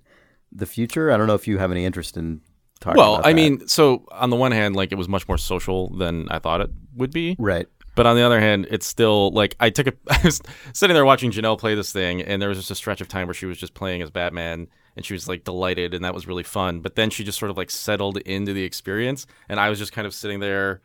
the future. I don't know if you have any interest in talking. Well, I that. mean, so on the one hand, like it was much more social than I thought it would be. right? But on the other hand, it's still like I took a. I was sitting there watching Janelle play this thing, and there was just a stretch of time where she was just playing as Batman, and she was like delighted, and that was really fun. But then she just sort of like settled into the experience, and I was just kind of sitting there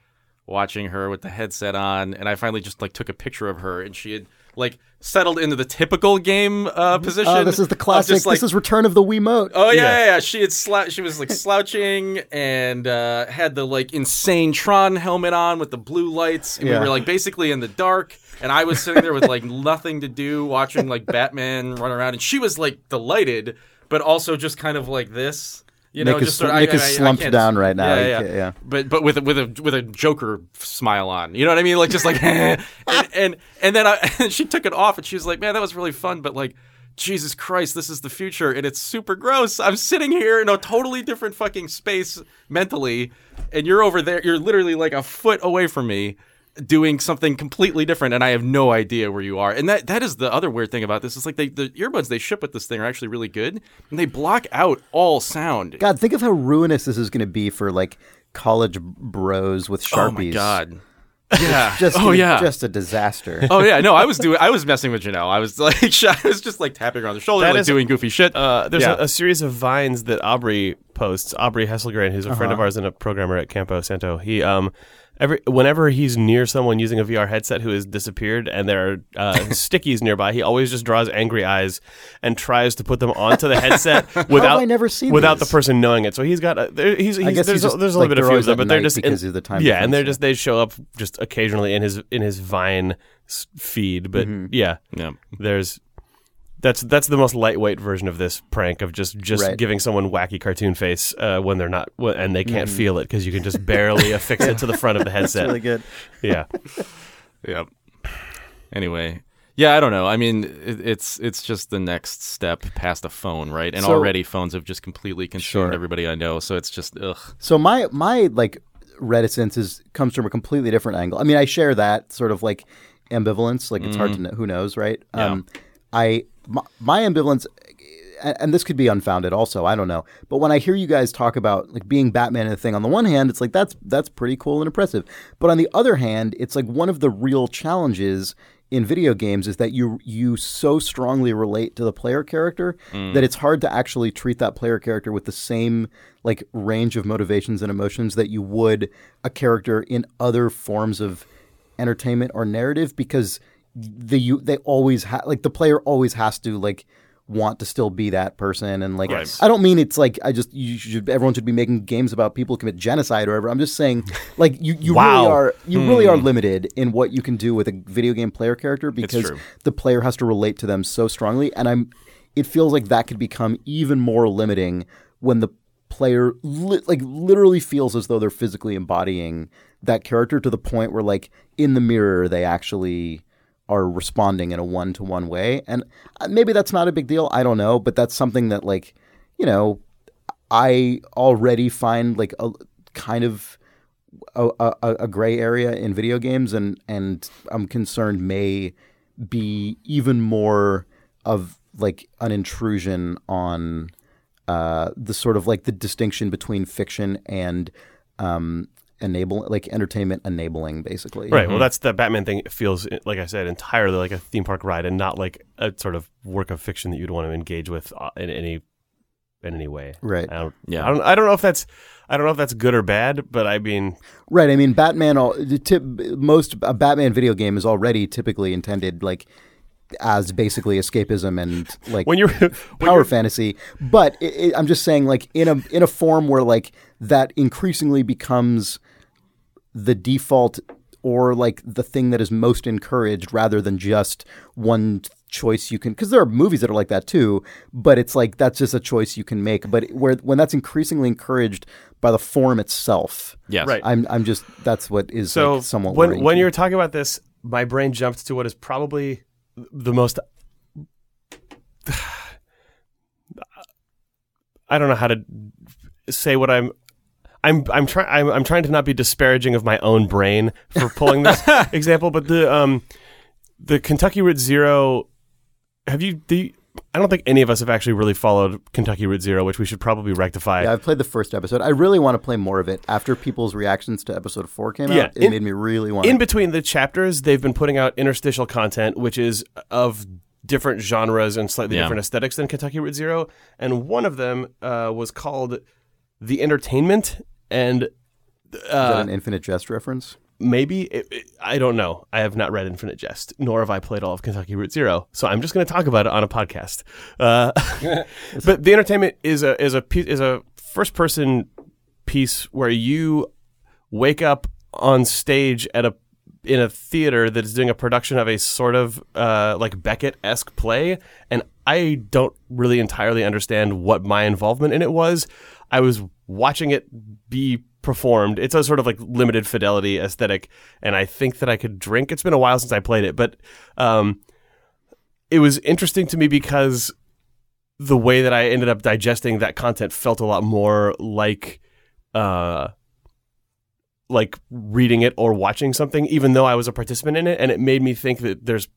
watching her with the headset on, and I finally just like took a picture of her, and she had like settled into the typical game uh, position. Oh, this is the classic. just, like, this is Return of the Wiimote. Oh yeah, Yeah. yeah, yeah. She had slou- she was like slouching and uh, had the like insane Tron helmet on with the blue lights, and Yeah. we were like basically in the dark. And I was sitting there with like nothing to do, watching like Batman run around, and she was like delighted, but also just kind of like this. You know, Nick is just sort of, Nick I- is I- I slumped can't- down right now. Yeah, yeah. yeah. But but with a, with a with a Joker smile on, you know what I mean? Like just like and, and and then I, and she took it off, and she was like, "Man, that was really fun," but like. Jesus Christ, this is the future and it's super gross. I'm sitting here in a totally different fucking space mentally, and you're over there. You're literally like a foot away from me doing something completely different, and I have no idea where you are. And that that is the other weird thing about this. Is like they, the earbuds they ship with this thing are actually really good, and they block out all sound. God, think of how ruinous this is going to be for like college bros with sharpies. oh my god. Yeah. Just oh yeah. just a disaster. oh yeah, no, I was doing, I was messing with Janelle. I was like, I was just like tapping her on the shoulder, That like is- doing goofy shit. uh, there's Yeah. a, a series of vines that Aubrey posts. Aubrey Hesselgren, who's a friend of Uh-huh. ours and a programmer at Campo Santo. He um every whenever he's near someone using a VR headset who has disappeared and there are uh, stickies nearby, he always just draws angry eyes and tries to put them onto the headset without I never seen without these? the person knowing it. So he's got a, there, he's, he's there's, he's just, a, there's a little bit of them, but they're just because in, of the time Yeah, and they're just they show up just occasionally in his in his Vine feed. But Mm-hmm. yeah, yeah. there's that's that's the most lightweight version of this prank of just just Right. giving someone wacky cartoon face uh, when they're not and they Mm-hmm. can't feel it because you can just barely affix it to the front of the headset. really good. Yeah, Yep. Anyway, yeah, I don't know. I mean, it, it's it's just the next step past a phone, right? And So- already phones have just completely consumed Sure. everybody I know. So it's just ugh. So my my like reticence is comes from a completely different angle. I mean, I share that sort of like ambivalence. Like it's hard to know. Who knows, right? Um, I my, my ambivalence, and, this could be unfounded. Also, I don't know. But when I hear you guys talk about like being Batman and a thing, on the one hand, it's like that's that's pretty cool and impressive. But on the other hand, it's like one of the real challenges in video games is that you you so strongly relate to the player character mm. that it's hard to actually treat that player character with the same like range of motivations and emotions that you would a character in other forms of entertainment or narrative because the you they always ha- like the player always has to like want to still be that person and like Right. I don't mean it's like I just you should everyone should be making games about people who commit genocide or whatever. I'm just saying like you you Wow. really are you really are hmm. limited in what you can do with a video game player character because the player has to relate to them so strongly and I'm it feels like that could become even more limiting when the player li- like literally feels as though they're physically embodying that character to the point where like in the mirror they actually are responding in a one-to-one way. And uh, maybe that's not a big deal. I don't know. But that's something that like you know i already find like a kind of a, a, a gray area in video games. And and i'm concerned may be even more of like an intrusion on uh, the sort of like the distinction between fiction and um, enable like entertainment enabling basically right. Well, that's the Batman thing. It feels like I said entirely like a theme park ride and not like a sort of work of fiction that you'd want to engage with uh, in any in any way. right I don't. Yeah. I don't. I don't know if that's. I don't know if that's good or bad, but I mean, right i mean batman all the tip, most a batman video game is already typically intended like as basically escapism and like when you're when power you're- fantasy. But it, it, I'm just saying, like in a in a form where like that increasingly becomes the default or like the thing that is most encouraged rather than just one choice you can because there are movies that are like that too but it's like that's just a choice you can make but where when that's increasingly encouraged by the form itself Yes. Right. i'm i'm just that's what is so like, somewhat when when you're talking about this, my brain jumped to what is probably the most. I don't know how to say what I'm. I'm I'm trying I'm, I'm trying to not be disparaging of my own brain for pulling this example, but the um the Kentucky Route Zero. Have you the? I don't think any of us have actually really followed Kentucky Route Zero, which we should probably rectify. yeah, I've played the first episode. I really want to play more of it. After people's reactions to episode four came Yeah, out, it in- made me really want. To. In between the chapters, they've been putting out interstitial content, which is of different genres and slightly Yeah. different aesthetics than Kentucky Route Zero. And one of them uh, was called The Entertainment. And Is that uh, an Infinite Jest reference? maybe, it, it- I don't know. I have not read Infinite Jest, nor have I played all of Kentucky Route Zero. So I'm just going to talk about it on a podcast. Uh, but The Entertainment is a, is a, is a first person piece where you wake up on stage at a in a theater that is doing a production of a sort of uh, like Beckett esque play, and I don't really entirely understand what my involvement in it was. I was watching it be performed. It's a sort of like limited fidelity aesthetic, and I think that I could drink. It's been a while since I played it, but um, it was interesting to me because the way that I ended up digesting that content felt a lot more like uh like reading it or watching something even though I was a participant in it and it made me think that there's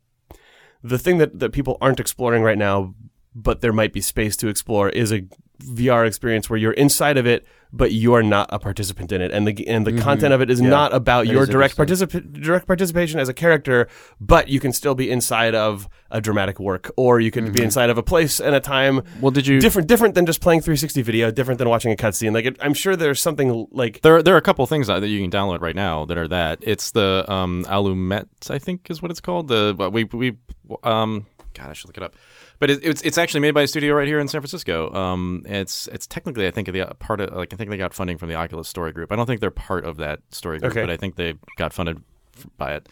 the thing that, that people aren't exploring right now but there might be space to explore is a VR experience where you're inside of it but you are not a participant in it and the and the content of it is Yeah. not about That your direct particip- direct participation as a character but you can still be inside of a dramatic work or you could be inside of a place and a time Well, did you? different different than just playing 360 video different than watching a cutscene like it, i'm sure there's something like There, there are a couple things that you can download right now that are that. It's the um, Allumette, I think, is what it's called. The we we um, God, I should look it up. But it, it's it's actually made by a studio right here in San Francisco. Um, it's it's technically I think the part of like I think they got funding from the Oculus Story Group. I don't think they're part of that story group, Okay. but I think they got funded by it.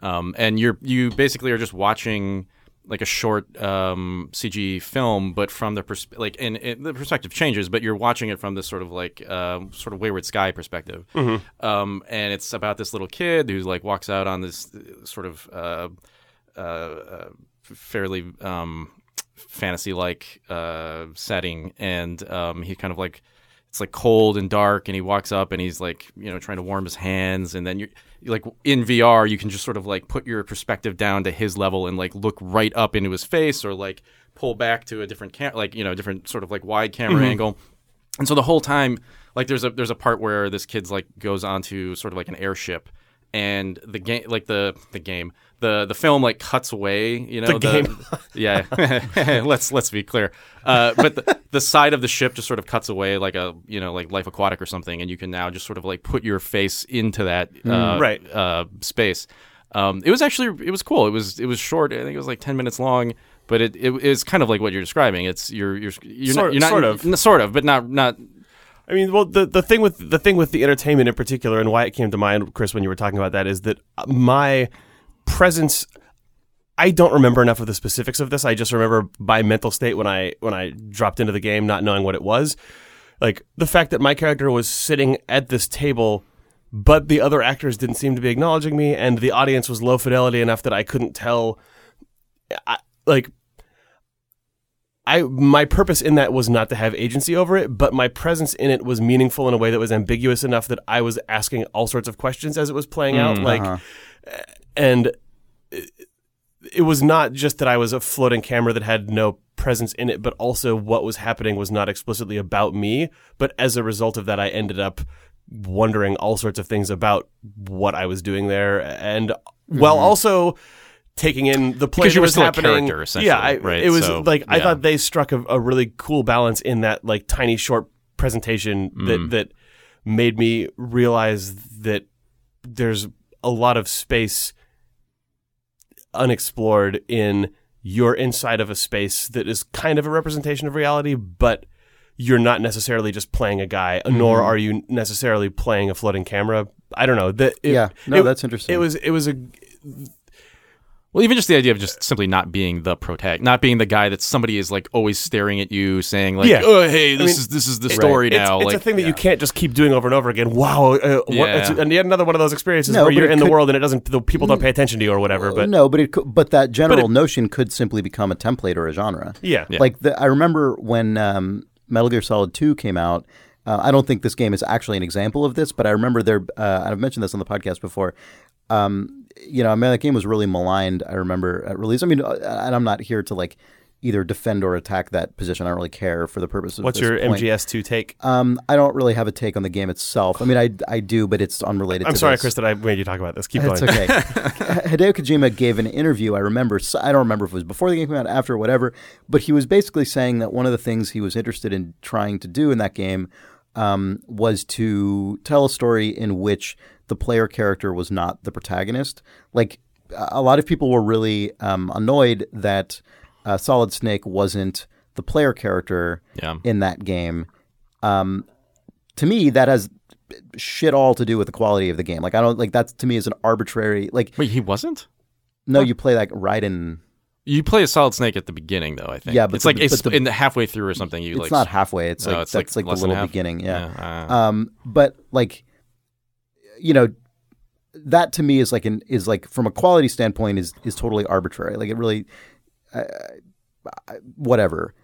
Um, and you're you basically are just watching like a short um, CG film, but from the pers- like, and it, the perspective changes, but you're watching it from this sort of like um, sort of wayward sky perspective, um, and it's about this little kid who like walks out on this uh, sort of uh, uh, uh, fairly um, fantasy-like uh, setting, and um, he kind of like it's like cold and dark and he walks up and he's like you know trying to warm his hands and then you're like in VR you can just sort of like put your perspective down to his level and like look right up into his face or like pull back to a different cam- like you know different sort of like wide camera angle. And so the whole time like there's a there's a part where this kid's like goes onto sort of like an airship and the game like the the game the the film like cuts away you know The game. yeah let's let's be clear uh, but the, the side of the ship just sort of cuts away like a you know like life aquatic or something and you can now just sort of like put your face into that uh, Right. uh, space um, it was actually it was cool it was it was short i think it was like 10 minutes long but it, it is kind of like what you're describing it's you're you're you're Sort- not, you're not sort of. n- sort of but not not I mean, well, the the thing with the thing with the entertainment in particular, and why it came to mind, Chris, when you were talking about that, is that my presence. I don't remember enough of the specifics of this. I just remember my mental state when I when I dropped into the game, not knowing what it was. Like the fact that my character was sitting at this table, but the other actors didn't seem to be acknowledging me, and the audience was low fidelity enough that I couldn't tell. I, like I my purpose in that was not to have agency over it, but my presence in it was meaningful in a way that was ambiguous enough that I was asking all sorts of questions as it was playing out. Mm, like, uh-huh. eh, and it, it was not just that I was a floating camera that had no presence in it, but also what was happening was not explicitly about me. But as a result of that, I ended up wondering all sorts of things about what I was doing there, and while also taking in the play Because that was happening. character, essentially, yeah, I, right? it was So, like I thought they struck a, a really cool balance in that like tiny short presentation Mm. that that made me realize that there's a lot of space unexplored in you're inside of a space that is kind of a representation of reality, but you're not necessarily just playing a guy, nor Mm-hmm. are you necessarily playing a floating camera. I don't know. The, it, Yeah. No, it- that's interesting. It was it was a Well, even just the idea of just simply not being the protagonist, not being the guy that somebody is like always staring at you, saying like, Yeah. "Oh, hey, this mean, is this is the story it's, now." it's like, a thing that you can't just keep doing over and over again. Wow, uh, what, Yeah. it's, and yet another one of those experiences No, where you're it in the world and it doesn't. The people don't pay attention to you or whatever. But no, but it could, but that general it- notion could simply become a template or a genre. yeah, Yeah. Like the, I remember when um, Metal Gear Solid Two came out. Uh, I don't think this game is actually an example of this, but I remember there. Uh, I've mentioned this on the podcast before. Um, you know, I mean, that game was really maligned. I remember at release. I mean, uh, and I'm not here to like either defend or attack that position. I don't really care for the purpose of What's your point. MGS2 take? Um, I don't really have a take on the game itself. I mean, I, I do, but it's unrelated. I'm sorry, this. Chris, that I made you talk about this. Keep It's going. okay. Hideo Kojima gave an interview. I remember. I don't remember if it was before the game came out, after, whatever. But he was basically saying that one of the things he was interested in trying to do in that game um, was to tell a story in which the player character was not the protagonist. Like a lot of people were really um, annoyed that uh, Solid Snake wasn't the player character Yeah. in that game. Um, to me, that has shit all to do with the quality of the game. Like I don't like that. To me, is an arbitrary. Like Wait, he wasn't. no, you play like Raiden. You play a Solid Snake at the beginning, though. I think. Yeah, but it's the- like it's the- in the halfway through or something. You It's like not halfway. It's No, like it's that's like like, the little beginning. Yeah. Yeah, uh, Um, but like, you know, that to me is like an is like from a quality standpoint is is totally arbitrary. Like it really, uh, whatever.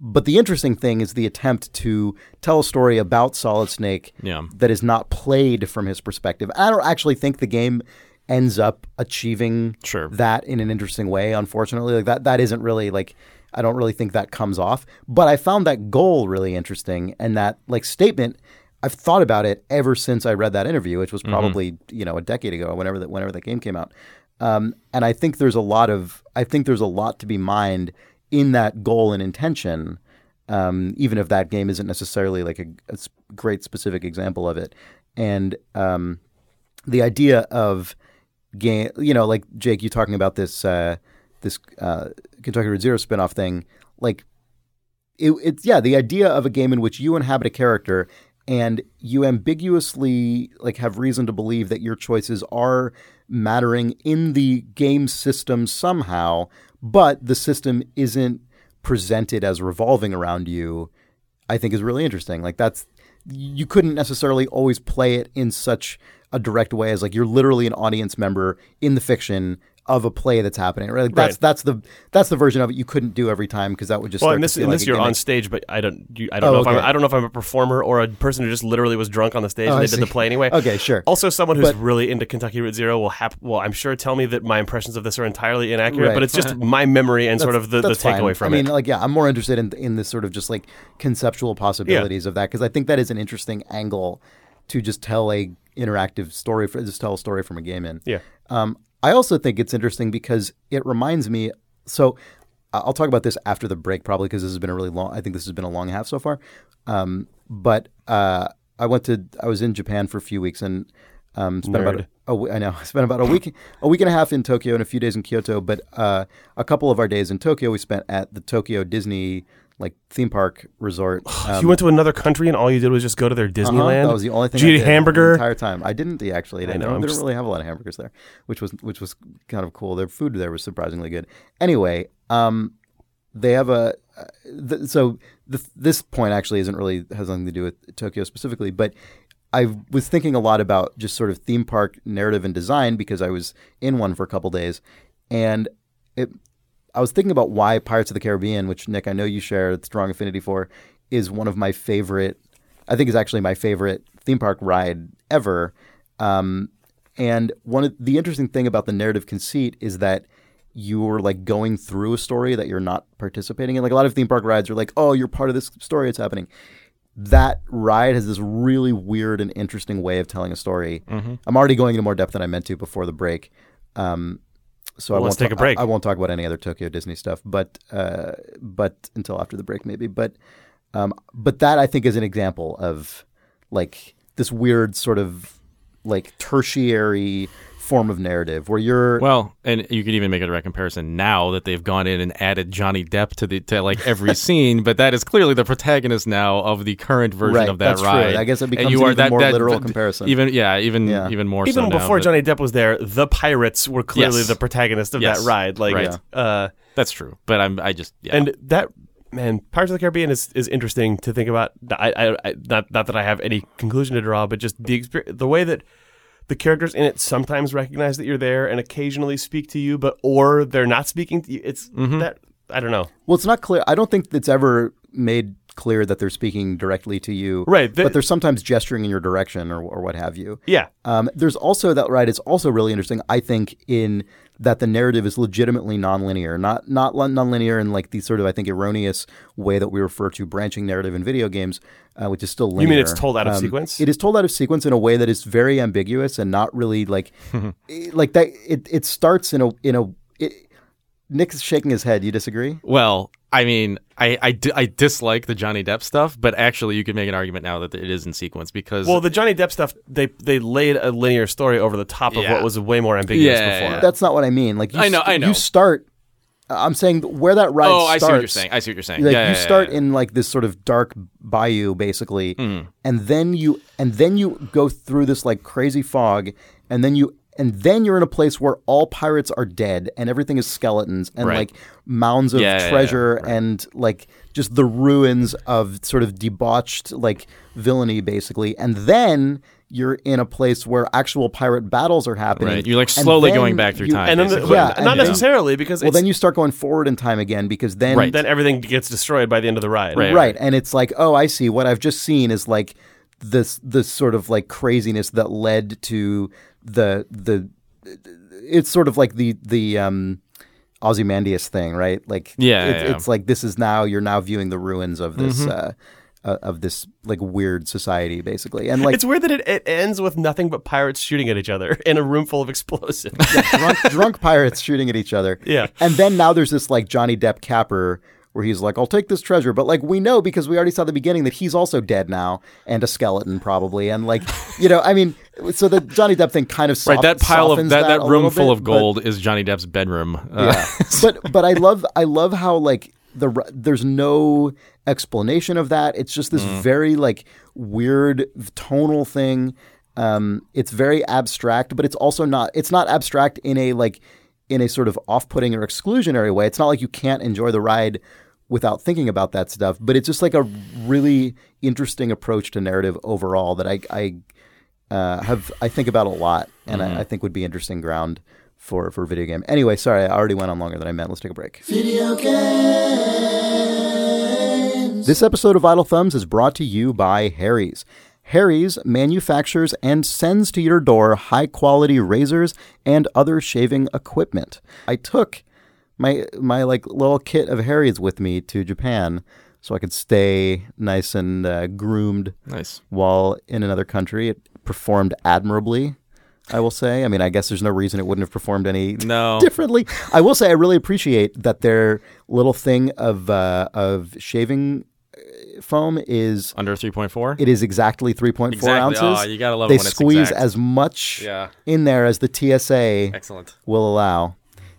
But the interesting thing is the attempt to tell a story about Solid Snake Yeah. that is not played from his perspective. I don't actually think the game ends up achieving Sure. that in an interesting way. Unfortunately, like that that isn't really like I don't really think that comes off. But I found that goal really interesting and that like statement. I've thought about it ever since I read that interview, which was probably you know a decade ago, whenever that whenever that game came out. Um, and I think there's a lot of I think there's a lot to be mined in that goal and intention um, even if that game isn't necessarily like a great specific example of it. And um, the idea of game, you know, like Jake, you talking about this uh, this uh, Kentucky Route Zero spinoff thing, like it, it's yeah, the idea of a game in which you inhabit a character and you ambiguously like have reason to believe that your choices are mattering in the game system somehow, but the system isn't presented as revolving around you, I think is really interesting. Like that's you couldn't necessarily always play it in such a direct way as like you're literally an audience member in the fiction of a play that's happening. Right? Like that's Right. that's the that's the version of it you couldn't do every time because that would just Well, to this, in like this you're gimmick. on stage, but I don't. You, I don't Oh, know if I'm. I don't know if I'm a performer or a person who just literally was drunk on the stage Oh, and they did the play anyway. Okay, sure. Also, someone who's But- really into Kentucky Route Zero will hap- Well, I'm sure tell me that my impressions of this are entirely inaccurate, Right. but it's just my memory and sort of the, the takeaway from it. I mean, it. like, yeah, I'm more interested in in this sort of just like conceptual possibilities of that because I think that is an interesting angle to just tell a interactive story for just tell a story from a game in. Yeah. Um, I also think it's interesting because it reminds me. So I'll talk about this after the break, probably because this has been a really long. I think this has been a long half so far. Um, but uh, I went to. I was in Japan for a few weeks and um, spent about. Nerd. A, we- I know. Spent about a week, a week and a half in Tokyo and a few days in Kyoto. But uh, a couple of our days in Tokyo we spent at the Tokyo Disney like theme park resort. Um, you went to another country and all you did was just go to their uh-huh, Disneyland. That was the only thing. Did you eat hamburger? the entire time? I didn't actually. I didn't, know, they didn't just- really have a lot of hamburgers there, which was which was kind of cool. Their food there was surprisingly good. Anyway, um, they have a uh, th- so th- this point actually isn't really has nothing to do with Tokyo specifically, but I was thinking a lot about just sort of theme park narrative and design because I was in one for a couple days, and it. I was thinking about why Pirates of the Caribbean, which Nick I know you share a strong affinity for, is one of my favorite. I think is actually my favorite theme park ride ever. Um, and one of the interesting thing about the narrative conceit is that you're like going through a story that you're not participating in. Like a lot of theme park rides are like, oh, you're part of this story. It's happening. That ride has this really weird and interesting way of telling a story. I'm already going into more depth than I meant to before the break. Um, so I Well, let's won't take ta- a break. I, I won't talk about any other Tokyo Disney stuff, but uh, but until after the break maybe. But um, but that I think is an example of like this weird sort of like tertiary form of narrative where you're Well, and you could even make a direct comparison now that they've gone in and added Johnny Depp to the to like every scene, but that is clearly the protagonist now of the current version Right, of that that's true. ride. I guess it And becomes you an are even that, more that- literal that- comparison. Even yeah, even Yeah. even more Even so before now, Johnny Depp was there, the pirates were clearly Yes. the protagonist of Yes. that ride. Like, Right. uh, That's true, but I'm I just yeah. and that man, Pirates of the Caribbean is, is interesting to think about. I, I, I not not that I have any conclusion to draw, but just the experience, the way that the characters in it sometimes recognize that you're there and occasionally speak to you, but or they're not speaking to you. It's Mm-hmm. that I don't know. well it's not clear i don't think it's ever made clear that they're speaking directly to you Right, the- but they're sometimes gesturing in your direction or, or what have you Yeah, Um, there's also that right. It's also really interesting, I think, in that the narrative is legitimately nonlinear, not not lon- nonlinear in like the sort of I think erroneous way that we refer to branching narrative in video games, uh, which is still linear. You mean it's told out of Um, sequence? It is told out of sequence in a way that is very ambiguous and not really like like that. It it starts in a in a. It, Nick is shaking his head. You disagree? well, I mean, I I, I dislike the Johnny Depp stuff, but actually, you could make an argument now that it is in sequence because well, the Johnny Depp stuff they they laid a linear story over the top of Yeah. what was way more ambiguous Yeah, before. yeah. That's not what I mean. Like you I know, st- I know. You start. I'm saying where that ride oh, I see what you're saying. I see what you're saying. like yeah, you yeah, yeah, start yeah. in like this sort of dark bayou basically Mm. and then you and then you go through this like crazy fog and then you and then you're in a place where all pirates are dead and everything is skeletons and Right. like mounds of Yeah, yeah, yeah, treasure and like just the ruins of sort of debauched like villainy basically and then you're in a place where actual pirate battles are happening Right. You're like slowly then going back through you- time. and then the. Yeah, but and not necessarily because well it's, then you start going forward in time again because then Right. then everything gets destroyed by the end of the ride. Right. right and it's like oh i see what i've just seen is like this this sort of like craziness that led to the the it's sort of like the the um ozymandias thing right like Yeah, it's, yeah, yeah. it's like this is now you're now viewing the ruins of this Mm-hmm. uh uh, of this like weird society basically and like It's weird that it, it ends with nothing but pirates shooting at each other in a room full of explosives. drunk, drunk pirates shooting at each other Yeah. and then now there's this like johnny depp capper where he's like i'll take this treasure but like we know because we already saw the beginning that he's also dead now and a skeleton probably and like you know i mean so the johnny depp thing kind of soft, right, that pile of softens that, that room full bit, of but- gold is Johnny Depp's bedroom. Uh, yeah but but i love i love how like the there's no explanation of that it's just this Mm. very like weird tonal thing um it's very abstract but it's also not it's not abstract in a like in a sort of off-putting or exclusionary way it's not like you can't enjoy the ride without thinking about that stuff but it's just like a really interesting approach to narrative overall that i i uh, have I think about a lot, and I, I think would be interesting ground for for video game. Anyway, sorry, I already went on longer than I meant. Let's take a break. Video games. This episode of Idle Thumbs is brought to you by Harry's. Harry's manufactures and sends to your door high quality razors and other shaving equipment. I took my my like little kit of Harry's with me to Japan so I could stay nice and uh, groomed nice. while in another country. It performed admirably, I will say. I mean, I guess there's no reason it wouldn't have performed any No. differently. I will say I really appreciate that their little thing of uh, of shaving uh, foam is Under 3.4? it is exactly 3.4 Exactly. ounces. Oh, you gotta love they it when it's squeeze exact. as much Yeah. in there as the TSA Excellent. will allow.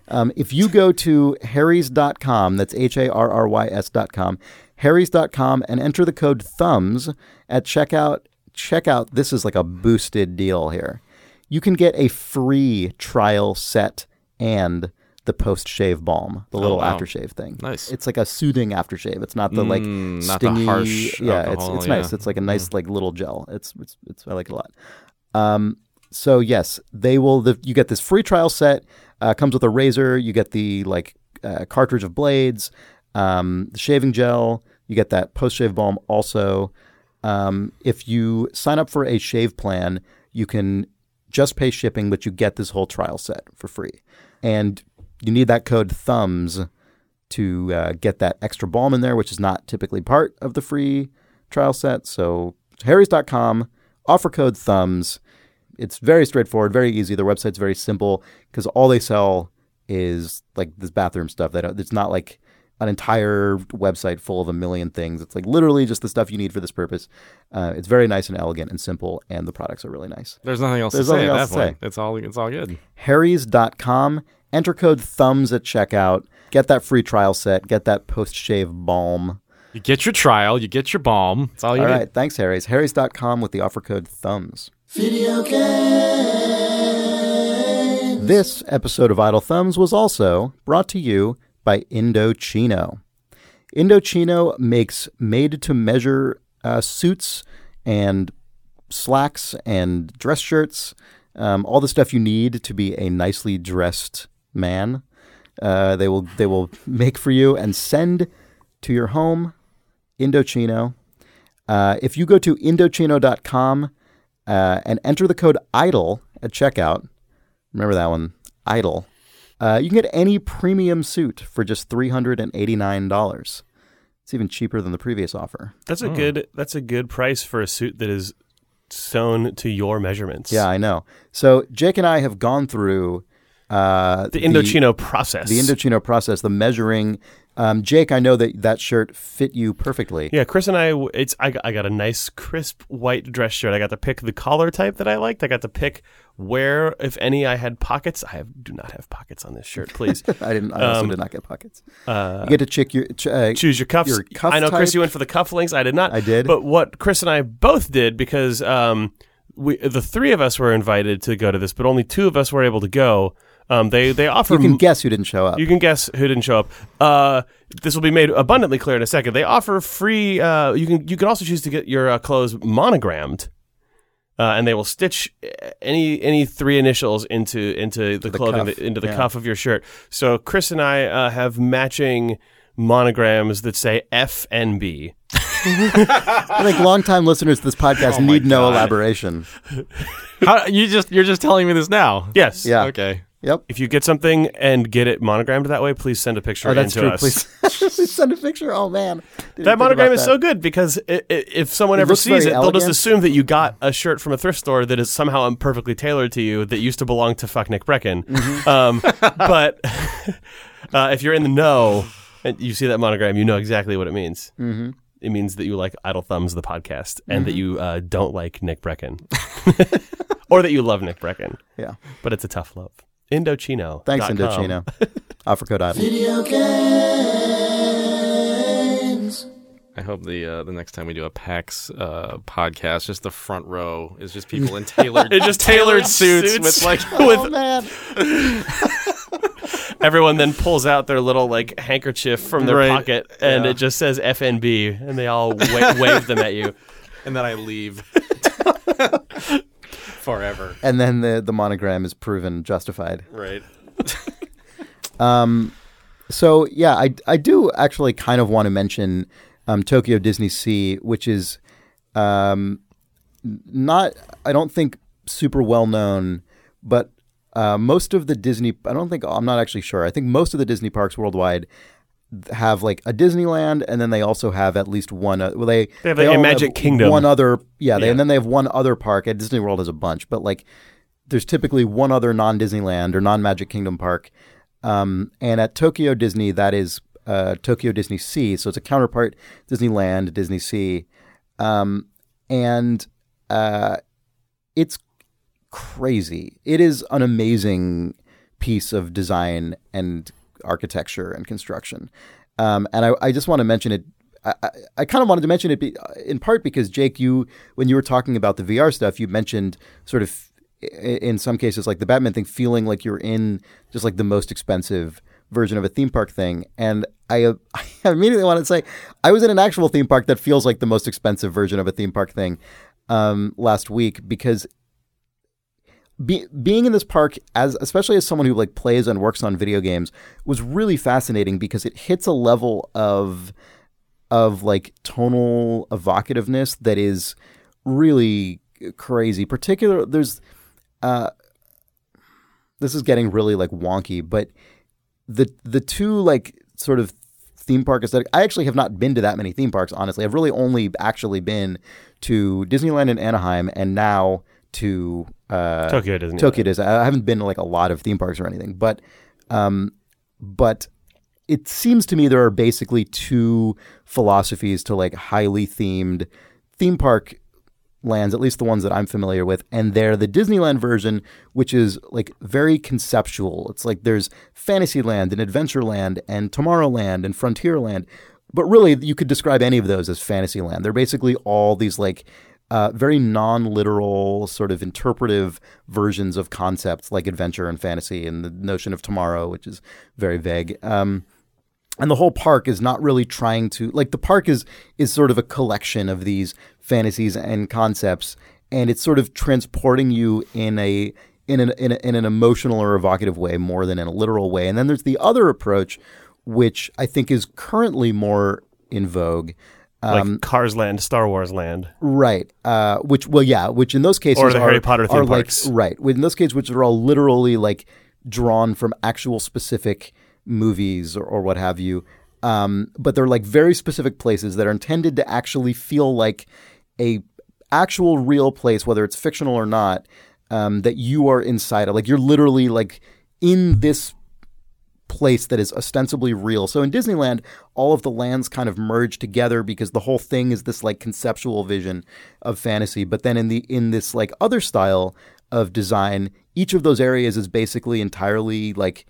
Um, if you go to harrys.com, that's H A R R Y S.com, harrys.com, and enter the code THUMBS at checkout, checkout, this is like a boosted deal here. You can get a free trial set and the post shave balm, the little Oh, wow. aftershave thing. Nice. It's like a soothing aftershave. It's not the like Mm, not the harsh yeah, alcohol, it's it's yeah. Mm-hmm. nice. It's like a nice like little gel. It's it's it's I like it a lot. Um, so yes, they will. The, you get this free trial set. Uh, comes with a razor. You get the like uh, cartridge of blades, um, the shaving gel. You get that post shave balm also. Um, if you sign up for a shave plan, you can just pay shipping, but you get this whole trial set for free. And you need that code thumbs to uh, get that extra balm in there, which is not typically part of the free trial set. So harrys.com, offer code thumbs. It's very straightforward, very easy. Their website's very simple because all they sell is like this bathroom stuff. They don't, it's not like an entire website full of a million things. It's like literally just the stuff you need for this purpose. Uh, it's very nice and elegant and simple, and the products are really nice. There's nothing else There's to say nothing at that point. It's all it's all good. Harry's.com. Enter code thumbs at checkout. Get that free trial set. Get that post shave balm. You get your trial, you get your balm. That's all you All need. right, thanks, Harry's. Harry's.com with the offer code thumbs. This episode of Idle Thumbs was also brought to you by Indochino. Indochino makes made to measure uh, suits and slacks and dress shirts, um, all the stuff you need to be a nicely dressed man. Uh, they will they will make for you and send to your home. Indochino. Uh, if you go to Indochino.com uh, and enter the code IDLE at checkout, remember that one, IDLE, uh, you can get any premium suit for just $389. It's even cheaper than the previous offer. That's a good. That's a good price for a suit that is sewn to your measurements. Yeah, I know. So Jake and I have gone through uh, the Indochino process. the Indochino process, the measuring. Um, Jake, I know that that shirt fit you perfectly. Yeah, Chris and I. It's I. got- I got a nice crisp white dress shirt. I got to pick the collar type that I liked. I got to pick where, if any, I had pockets. I have, do not have pockets on this shirt. Please I didn't. I also Um, did not get pockets. uh, You get to check your. Ch- uh, choose your cuffs. your cuff I know, Chris, type. you went for the cufflinks. I did not. I did. But what Chris and I both did because um, we the three of us were invited to go to this, but only two of us were able to go. Um, they they offer you can m- guess who didn't show up. You can guess who didn't show up. Uh, this will be made abundantly clear in a second. They offer free. Uh, you can you can also choose to get your uh, clothes monogrammed, uh, and they will stitch uh, any any three initials into into the, the clothing cuff, into the yeah. cuff of your shirt. So Chris and I uh, have matching monograms that say F and B. I think longtime listeners to this podcast Oh my need no elaboration. How, you just you're just telling me this now. Yes. Yeah. Okay. Yep. If you get something and get it monogrammed that way, please send a picture Oh, that's true. us. Please, please send a picture. Oh man, Didn't That monogram is that. so good because i i if someone It ever sees it, they'll just assume that you got a shirt from a thrift store that is somehow imperfectly tailored to you that used to belong to fuck Nick Breckon. Mm-hmm. Um, but uh, if you're in the know and you see that monogram, you know exactly what it means. Mm-hmm. It means that you like Idle Thumbs, the podcast, and that Mm-hmm. you uh, don't like Nick Breckon, or that you love Nick Breckon. Yeah. But it's a tough love. Indochino. Thanks, Indochino. Offer code idle. I hope the uh, the next time we do a PAX uh, podcast, just the front row is just people in tailored, It's just tailored tailored suits, suits. with like Oh man, Everyone then pulls out their little like handkerchief from their Right. pocket, and Yeah. it just says FNB, and they all wa- wave them at you. and then I leave forever. and then the the monogram is proven justified. Right. Um, so yeah, I I do actually kind of want to mention um, Tokyo Disney Sea, which is um, not I don't think super well known, but uh, most of the Disney I don't think I'm not actually sure. I think most of the Disney parks worldwide have like a Disneyland, and then they also have at least one. Uh, well, they They have a all Magic Kingdom. One other, yeah, they, Yeah. and then they have one other park. At Disney World has a bunch, but like there's typically one other non Disneyland or non Magic Kingdom park. Um, and at Tokyo Disney, that is uh, Tokyo Disney Sea. So it's a counterpart Disneyland, Disney Sea. Um, and uh, it's crazy. It is an amazing piece of design and architecture and construction. Um, and I, I just want to mention it. I, I, kind of wanted to mention it be, in part because Jake, you when you were talking about the VR stuff, you mentioned sort of in some cases like the Batman thing, feeling like you're in just like the most expensive version of a theme park thing. And I, I immediately wanted to say I was in an actual theme park that feels like the most expensive version of a theme park thing um, last week because be, being in this park as especially as someone who like plays and works on video games was really fascinating because it hits a level of of like tonal evocativeness that is really crazy. Particular there's uh this is getting really like wonky but the the two like sort of theme park aesthetic I actually have not been to that many theme parks honestly. I've really only actually been to Disneyland in Anaheim and now to uh Tokyo Disney. Tokyo Disney. I haven't been to like a lot of theme parks or anything, but um, but it seems to me there are basically two philosophies to like highly themed theme park lands, at least the ones that I'm familiar with, and they're the Disneyland version, which is like very conceptual. It's like there's Fantasyland and Adventureland and Tomorrowland and Frontierland, but really you could describe any of those as Fantasyland. They're basically all these like uh, very non-literal, sort of interpretive versions of concepts like adventure and fantasy, and the notion of tomorrow, which is very vague. Um, and the whole park is not really trying to like the park is is sort of a collection of these fantasies and concepts, and it's sort of transporting you in a in an in, a, in an emotional or evocative way more than in a literal way. And then there's the other approach, which I think is currently more in vogue. Um, like Cars Land, Star Wars Land, right? Uh, which, well, yeah, which in those cases or the are, Harry Potter theme are parks, like right. In those cases, which are all literally like drawn from actual specific movies or, or what have you. Um, but they're like very specific places that are intended to actually feel like a actual real place, whether it's fictional or not, um, that you are inside of. Like you're literally like in this place that is ostensibly real. So in Disneyland, all of the lands kind of merge together because the whole thing is this like conceptual vision of fantasy. But then in the in this like other style of design, each of those areas is basically entirely like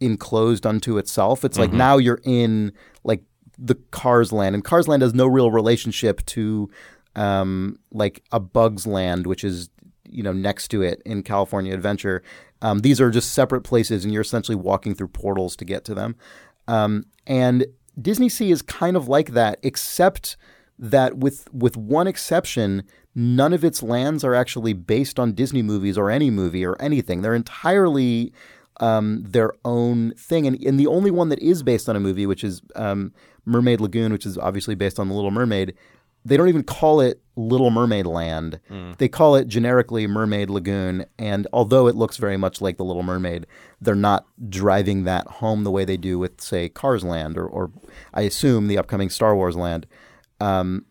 enclosed unto itself. It's like mm-hmm. now you're in like the Cars Land, and Cars Land has no real relationship to um, like a Bugs Land, which is you know next to it in California Adventure. Um, these are just separate places, and you're essentially walking through portals to get to them. Um, and Disney Sea is kind of like that, except that with with one exception, none of its lands are actually based on Disney movies or any movie or anything. They're entirely um, their own thing. And, and the only one that is based on a movie, which is um, Mermaid Lagoon, which is obviously based on The Little Mermaid, they don't even call it Little Mermaid Land. Mm. They call it generically Mermaid Lagoon. And although it looks very much like The Little Mermaid, they're not driving that home the way they do with, say, Cars Land or, or I assume the upcoming Star Wars Land. Um,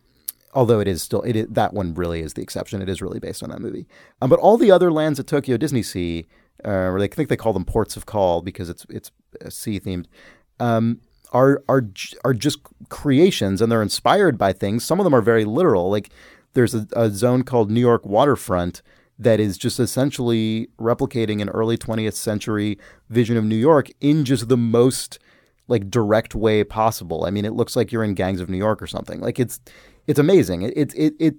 although it is still it is, that one really is the exception. It is really based on that movie. Um, but all the other lands at Tokyo Disney Sea uh, or they think they call them ports of call because it's it's sea themed, um, are are are just creations and they're inspired by things. Some of them are very literal. Like there's a, a zone called New York Waterfront that is just essentially replicating an early 20th century vision of New York in just the most like direct way possible. I mean, it looks like you're in Gangs of New York or something. Like it's it's amazing. It it it it,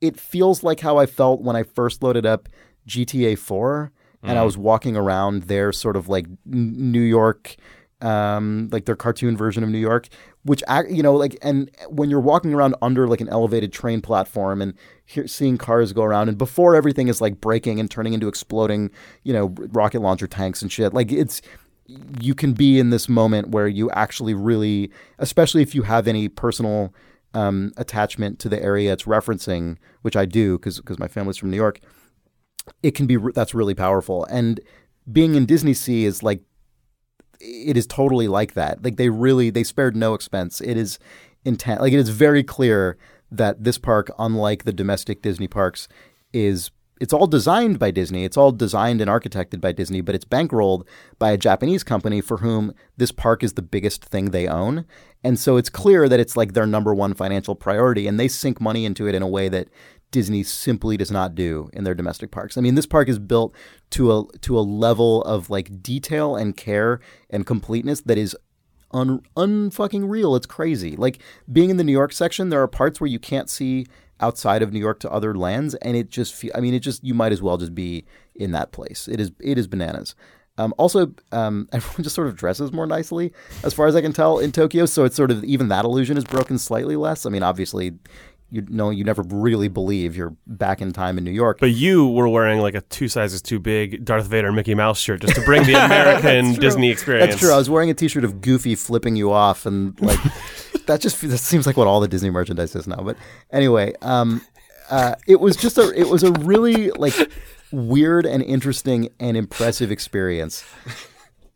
it feels like how I felt when I first loaded up GTA 4 and I mm. was walking around their sort of like New York, um, like their cartoon version of New York, which you know, like, and when you're walking around under like an elevated train platform and hear, seeing cars go around, and before everything is like breaking and turning into exploding, you know, rocket launcher tanks and shit, like it's you can be in this moment where you actually really, especially if you have any personal um, attachment to the area it's referencing, which I do because because my family's from New York it can be that's really powerful. And being in Disney Sea is like it is totally like that. Like they really they spared no expense. It is intent. Like it is very clear that this park, unlike the domestic Disney parks, is it's all designed by Disney. It's all designed and architected by Disney, but it's bankrolled by a Japanese company for whom this park is the biggest thing they own. And so it's clear that it's like their number one financial priority and they sink money into it in a way that Disney simply does not do in their domestic parks. I mean, this park is built to a to a level of like detail and care and completeness that is un unfucking real. It's crazy. Like being in the New York section, there are parts where you can't see outside of New York to other lands, and it just feel, I mean, it just you might as well just be in that place. It is it is bananas. Um, also, um, everyone just sort of dresses more nicely, as far as I can tell, in Tokyo. So it's sort of even that illusion is broken slightly less. I mean, obviously, you know you never really believe you're back in time in New York. But you were wearing like a two sizes too big Darth Vader Mickey Mouse shirt just to bring the American Disney experience. That's true. I was wearing a T-shirt of Goofy flipping you off, and like that just that seems like what all the Disney merchandise is now. But anyway, um, uh, it was just a it was a really like weird and interesting and impressive experience.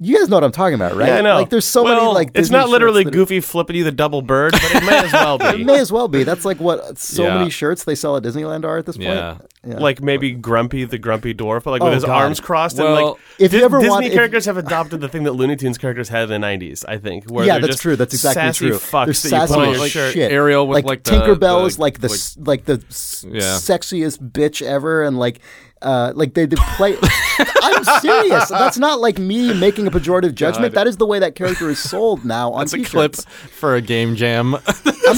You guys know what I'm talking about, right? Yeah, I know. Like, there's so well, many like. it's not literally Goofy flipping you the double bird, but it may as well be. It may as well be. That's like what so Yeah. many shirts they sell at Disneyland are at this point. Yeah. Yeah. Like maybe Grumpy the Grumpy Dwarf, like Oh, with his God. arms crossed. and Well, like if you ever Disney want- if- characters have adopted the thing that Looney Tunes characters had in the '90s, I think. Where yeah, that's just true. That's exactly sassy true. Fucks They're that sassy you put on your like shirt. shit. Ariel with, like, like, the- Tinkerbell the, is like the like- the sexiest bitch ever, and like uh like they, they play. I'm serious. That's not like me making a pejorative judgment. God. That is the way that character is sold now on That's a clip t-shirts. for a game jam. Am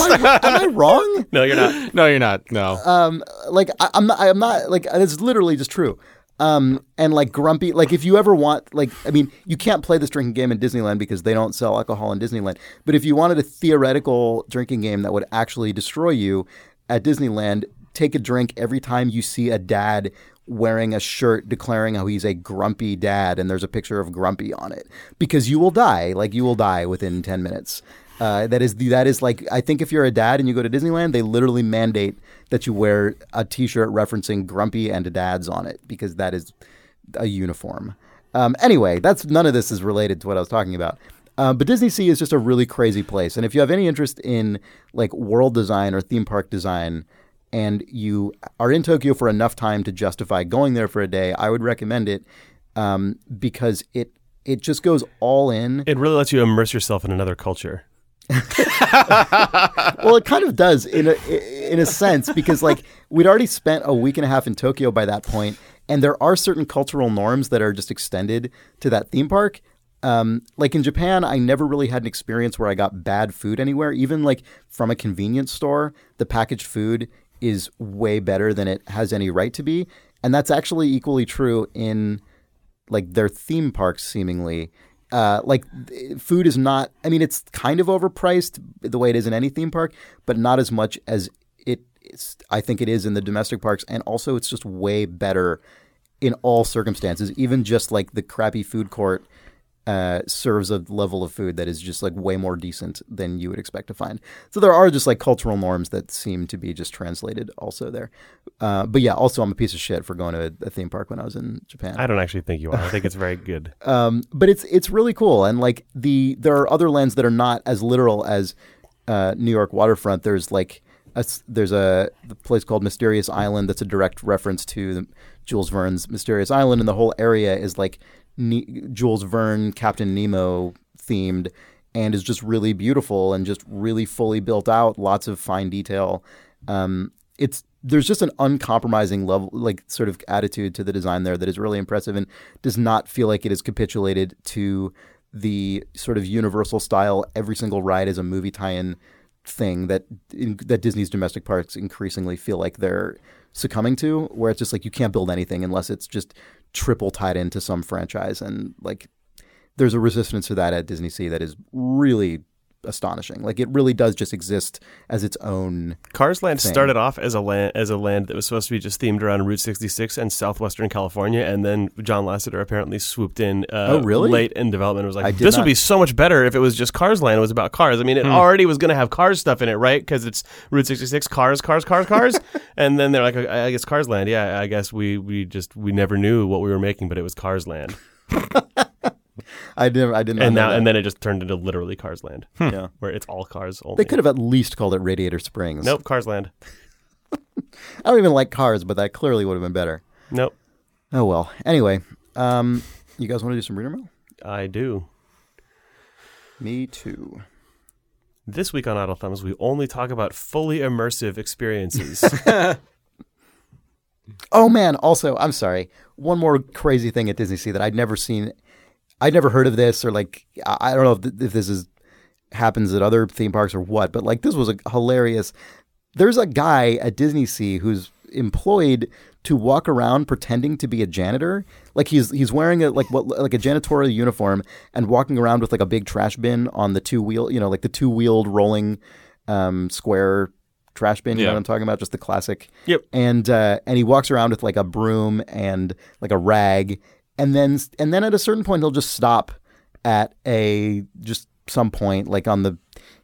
I am I wrong? No, you're not. no, you're not. No. um like I, I'm not I'm not like it's literally just true. Um and like grumpy like if you ever want like I mean you can't play this drinking game in Disneyland because they don't sell alcohol in Disneyland. But if you wanted a theoretical drinking game that would actually destroy you at Disneyland, take a drink every time you see a dad wearing a shirt declaring how he's a grumpy dad and there's a picture of grumpy on it because you will die like you will die within 10 minutes uh, that is the, that is like I think if you're a dad and you go to Disneyland, they literally mandate that you wear a T-shirt referencing Grumpy and dads on it because that is a uniform. Um, anyway, that's none of this is related to what I was talking about. Uh, but Disney Sea is just a really crazy place, and if you have any interest in like world design or theme park design, and you are in Tokyo for enough time to justify going there for a day, I would recommend it um, because it it just goes all in. It really lets you immerse yourself in another culture. well, it kind of does in a in a sense because like we'd already spent a week and a half in Tokyo by that point, and there are certain cultural norms that are just extended to that theme park. Um, like in Japan, I never really had an experience where I got bad food anywhere. Even like from a convenience store, the packaged food is way better than it has any right to be, and that's actually equally true in like their theme parks seemingly. Uh, like food is not i mean it's kind of overpriced the way it is in any theme park but not as much as it is i think it is in the domestic parks. And also it's just way better in all circumstances even just like the crappy food court uh, serves a level of food that is just like way more decent than you would expect to find. So there are just like cultural norms that seem to be just translated also there. Uh, but yeah, also I'm a piece of shit for going to a, theme park when I was in Japan. I don't actually think you are. I think it's very good. Um, but it's it's really cool, and like the there are other lands that are not as literal as uh, New York waterfront. There's like a, there's a the place called Mysterious Island that's a direct reference to the, Jules Verne's Mysterious Island, and the whole area is like ne- Jules Verne, Captain Nemo themed, and is just really beautiful and just really fully built out. Lots of fine detail. Um, it's there's just an uncompromising level, like sort of attitude to the design there that is really impressive and does not feel like it is capitulated to the sort of universal style. Every single ride is a movie tie-in thing that in, that Disney's domestic parks increasingly feel like they're succumbing to, where it's just like you can't build anything unless it's just triple tied into some franchise, and like there's a resistance to that at Disney Sea that is really astonishing. Like it really does just exist as its own. Cars Land thing. started off as a land as a land that was supposed to be just themed around Route 66 and southwestern California, and then John Lasseter apparently swooped in. Uh, Oh, really? Late in development, and was like, did "This would be so much better if it was just Cars Land. It was about cars. I mean, Hmm. it already was going to have Cars stuff in it, right? Because it's Route 66, cars, cars, cars, cars. and then they're like, "I I guess Cars Land. Yeah, I guess we we just we never knew what we were making, but it was Cars Land. I didn't. I didn't. and now that. and then it just turned into literally Cars Land, yeah. where it's all cars only. They could have at least called it Radiator Springs. Nope, Cars Land. I don't even like cars, but that clearly would have been better. Nope, Oh well. Anyway, um, you guys want to do some reader mail? I do. Me too. This week on Idle Thumbs, we only talk about fully immersive experiences. Oh man! Also, I'm sorry. One more crazy thing at Disney Sea that I'd never seen. I'd never heard of this, or like I don't know if, th- if this is happens at other theme parks or what, but like this was a hilarious. There's a guy at Disney Sea who's employed to walk around pretending to be a janitor. Like he's he's wearing a like what like a janitorial uniform and walking around with like a big trash bin on the two wheel, you know, like the two wheeled rolling um, square trash bin. You know Yeah. what I'm talking about? Just the classic. Yep. And uh, and he walks around with like a broom and like a rag, and then and then at a certain point he'll just stop at a just some point like on the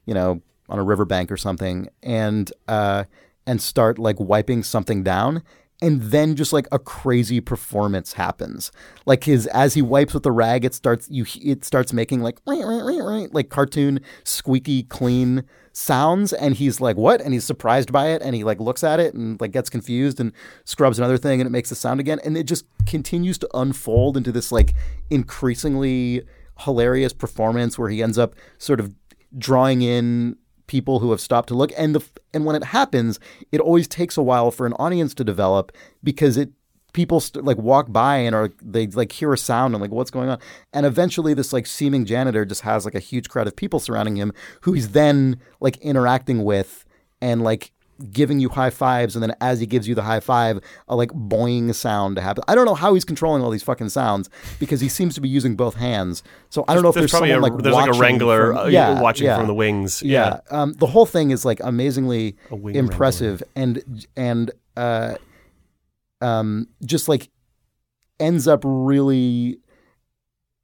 you know on a riverbank or something and uh and start like wiping something down and then just like a crazy performance happens. Like his as he wipes with the rag, it starts you it starts making like like cartoon squeaky clean sounds, and he's like what? And he's surprised by it, and he like looks at it and like gets confused and scrubs another thing, and it makes the sound again, and it just continues to unfold into this like increasingly hilarious performance where he ends up sort of drawing in people who have stopped to look. And the and when it happens it always takes a while for an audience to develop because it people st- like walk by and are they like hear a sound and like what's going on? And eventually this like seeming janitor just has like a huge crowd of people surrounding him who he's then like interacting with and like giving you high fives and then as he gives you the high five a like boing sound to happen i don't know how he's controlling all these fucking sounds because he seems to be using both hands so i don't know if there's, probably someone a, like there's like a wrangler from- uh, yeah, watching yeah. from the wings. Yeah. Um, the whole thing is like amazingly impressive and and uh, um, just like ends up really.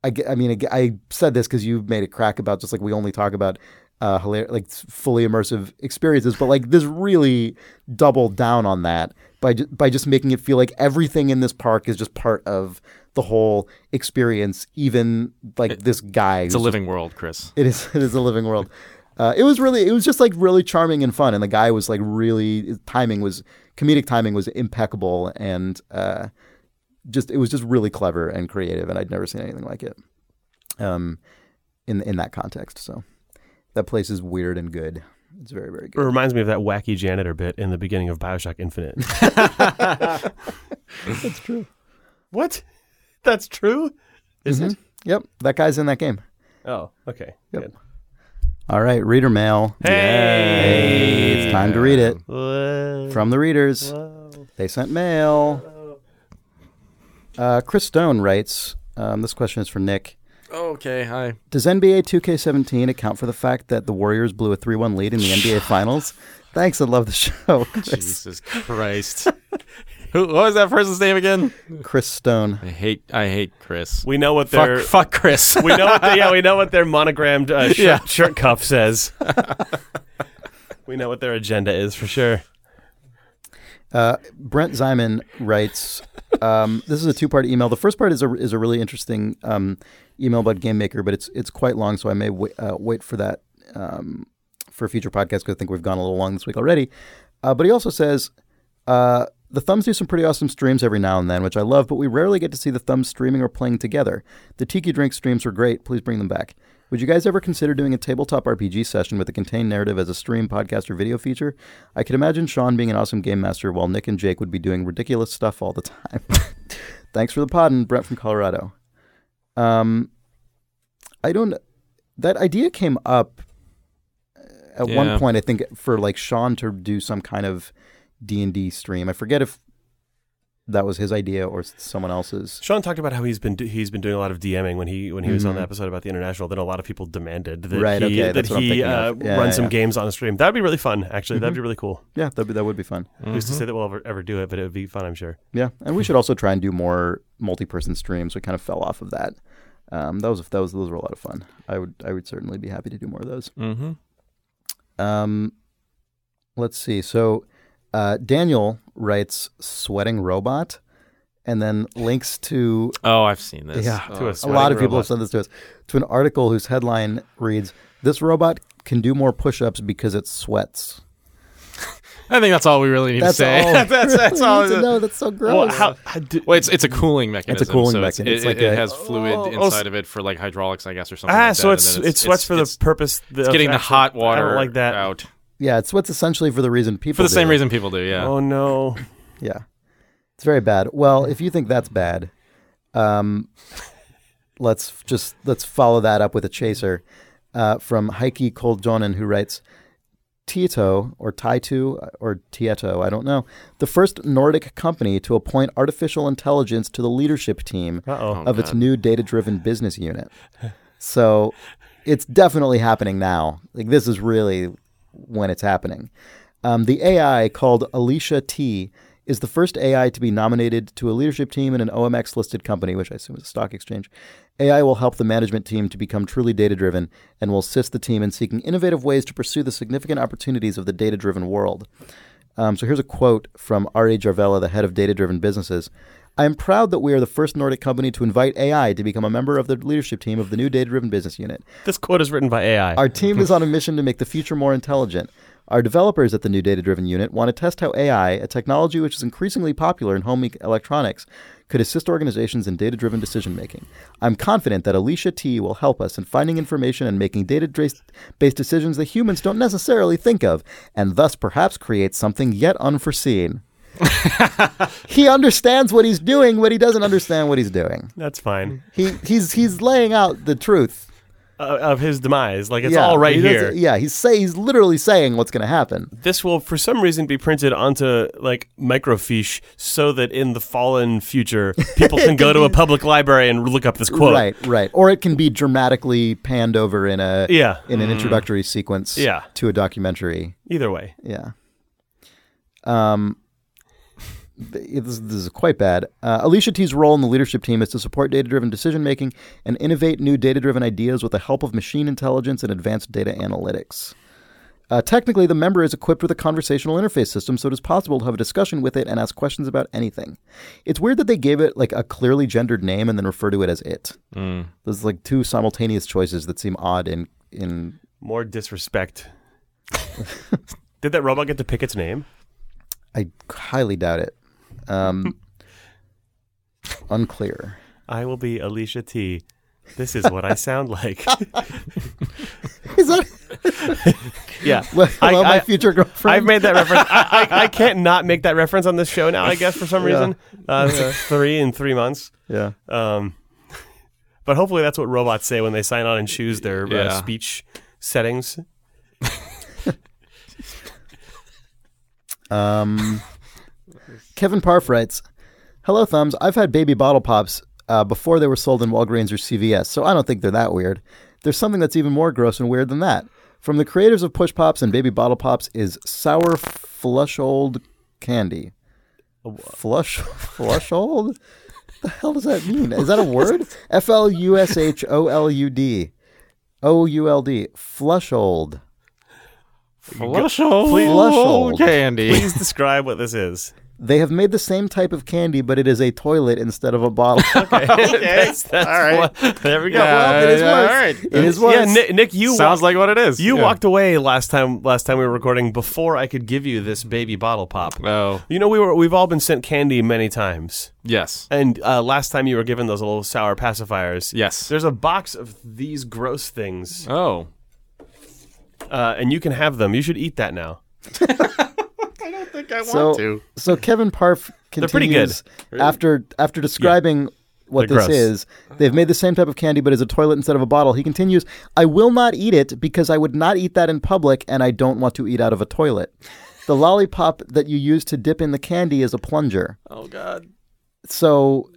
I, I mean, I said this because you've made a crack about just like we only talk about uh, hilar- like fully immersive experiences, but like this really doubled down on that by ju- by just making it feel like everything in this park is just part of the whole experience, even like this guy. It's a living world, Chris. it is. It is a living world. Uh, it was really. It was just like really charming and fun, and the guy was like really. Timing was comedic timing was impeccable, and uh, just it was just really clever and creative, and I'd never seen anything like it. Um, in in that context, so that place is weird and good. It's very very good. It reminds me of that wacky janitor bit in the beginning of Bioshock Infinite. That's true. what? That's true? Is it? Yep, that guy's in that game. Oh, okay. Yep. Good. All right, reader mail. Hey! Hey, it's time to read it Whoa. from the readers. Whoa. They sent mail. Uh, Chris Stone writes. Um, this question is for Nick. Okay, hi. Does NBA 2K17 account for the fact that the Warriors blew a 3 1 lead in the NBA Finals? Thanks, I love the show. Chris, Jesus Christ. Who, what was that person's name again? Chris Stone. I hate I hate Chris. We know what Fuck, their fuck Chris. we know what the, yeah we know what their monogrammed uh, shirt, Yeah. shirt cuff says. we know what their agenda is for sure. Uh, Brent Zyman writes um, This is a two part email. The first part is a, is a really interesting um, email about Game Maker, but it's it's quite long, so I may wait, uh, wait for that um, for a future podcast because I think we've gone a little long this week already. Uh, but he also says, uh, the Thumbs do some pretty awesome streams every now and then, which I love, but we rarely get to see the Thumbs streaming or playing together. The Tiki Drink streams were great. Please bring them back. Would you guys ever consider doing a tabletop RPG session with a contained narrative as a stream, podcast, or video feature? I could imagine Sean being an awesome game master while Nick and Jake would be doing ridiculous stuff all the time. Thanks for the pod, and Brent from Colorado. Um, I don't. That idea came up uh, at Yeah. one point. I think for like Sean to do some kind of D and D stream. I forget if that was his idea or someone else's. Sean talked about how he's been do- he's been doing a lot of DMing when he when he was on the episode about the international. Then a lot of people demanded that Right, he okay, that that's what I'm he uh. Yeah, run yeah, some yeah. games on the stream. That'd be really fun. Actually, that'd Mhm. be really cool. Yeah, that that would be fun. Who's to say that we'll ever ever do it? But it would be fun, I'm sure. Yeah, and we should also try and do more multi-person streams. We kind of fell off of that. Um, that was that was those were a lot of fun. I would I would certainly be happy to do more of those. Mm-hmm. Um, let's see. So uh, Daniel writes "sweating robot," and then links to Oh, I've seen this. Yeah, Oh, to a a lot of people robot. have said this to us to an article whose headline reads "This robot can do more push-ups because it sweats." I think that's all we really need That's to say. all. that's that's We all. need to know. That's so gross. Well, how, how do, Well, it's it's a cooling mechanism. It's a cooling so it's- mechanism. It, It's like it a- has fluid Oh, inside of it for like hydraulics, I guess, or something. ah, like so that, it's it sweats for the it's, purpose. it's getting the hot water I like that. out yeah, it's what's essentially for the reason people for the do. same reason people do. Yeah. Oh no! Yeah, it's very bad. Well, if you think that's bad, um, let's just let's follow that up with a chaser uh, from Heike Koljonen, who writes. Tieto or Taitu or Tieto, I don't know, the first Nordic company to appoint artificial intelligence to the leadership team Uh oh. Oh, of its new data-driven business unit. So it's definitely happening now. Like this is really when it's happening. Um, the AI called Alicia T is the first AI to be nominated to a leadership team in an OMX listed company, which I assume is a stock exchange. AI will help the management team to become truly data driven and will assist the team in seeking innovative ways to pursue the significant opportunities of the data driven world. Um, so here's a quote from R.A. Jarvella, the head of data driven businesses. I am proud that we are the first Nordic company to invite AI to become a member of the leadership team of the new data driven business unit. This quote is written by AI. Our team is on a mission to make the future more intelligent. Our developers at the new data driven unit want to test how AI, a technology which is increasingly popular in home electronics, could assist organizations in data driven decision making. I'm confident that Alicia T will help us in finding information and making data based decisions that humans don't necessarily think of, and thus perhaps create something yet unforeseen. he understands what he's doing, but he doesn't understand what he's doing. That's fine. He he's he's laying out the truth. Uh, of his demise, like it's yeah, all right he here. Yeah, he's say he's literally saying what's going to happen. This will, for some reason, be printed onto like microfiche, so that in the fallen future, people can go to a public library and look up this quote. Right, right. Or it can be dramatically panned over in a Yeah. in an introductory sequence Yeah. to a documentary. Either way, Yeah. Um, this, this is quite bad. Uh, Alicia T's role in the leadership team is to support data driven decision making and innovate new data driven ideas with the help of machine intelligence and advanced data analytics. Uh, technically, the member is equipped with a conversational interface system, so it is possible to have a discussion with it and ask questions about anything. It's weird that they gave it like a clearly gendered name and then refer to it as it. Mm. There's like two simultaneous choices that seem odd in in more disrespect. Did that robot get to pick its name? I highly doubt it. Um, unclear. I will be Alicia T. This is what I sound like. Is that yeah. hello, I- my I- future girlfriend? I've made that reference. I, I, I can't not make that reference on this show now. I guess for some Yeah. reason, uh, three in three months. yeah. Um, but hopefully, that's what robots say when they sign on and choose their uh, speech settings. Um, Kevin Parf writes, "Hello, thumbs. I've had baby bottle pops uh, before they were sold in Walgreens or CVS, so I don't think they're that weird. There's something that's even more gross and weird than that. From the creators of Push Pops and Baby Bottle Pops is sour flush old candy. Flush flush old? the hell does that mean? Is that a word? F L U S H O L U D. O U L D. Flush old. Flush old Flush old. candy. Please describe what this is. They have made the same type of candy, but it is a toilet instead of a bottle. Okay, that's, that's All right. what- there we go. Yeah, well, it is yeah, worse. all right. It is worse. Yeah, Nick, Nick you Sounds wa- like what it is. you Yeah. walked away last time. Last time we were recording before I could give you this baby bottle pop. Oh, You know we were we've all been sent candy many times, yes. and uh, last time you were given those little sour pacifiers. Yes. There's a box of these gross things, Oh. uh, and you can have them. You should eat that now. I think I so, so Kevin Parf They're pretty good. continues after after describing what They're this gross. is. They've made the same type of candy, but as a toilet instead of a bottle. He continues, "I will not eat it because I would not eat that in public, and I don't want to eat out of a toilet. The lollipop that you use to dip in the candy is a plunger. Oh God. So."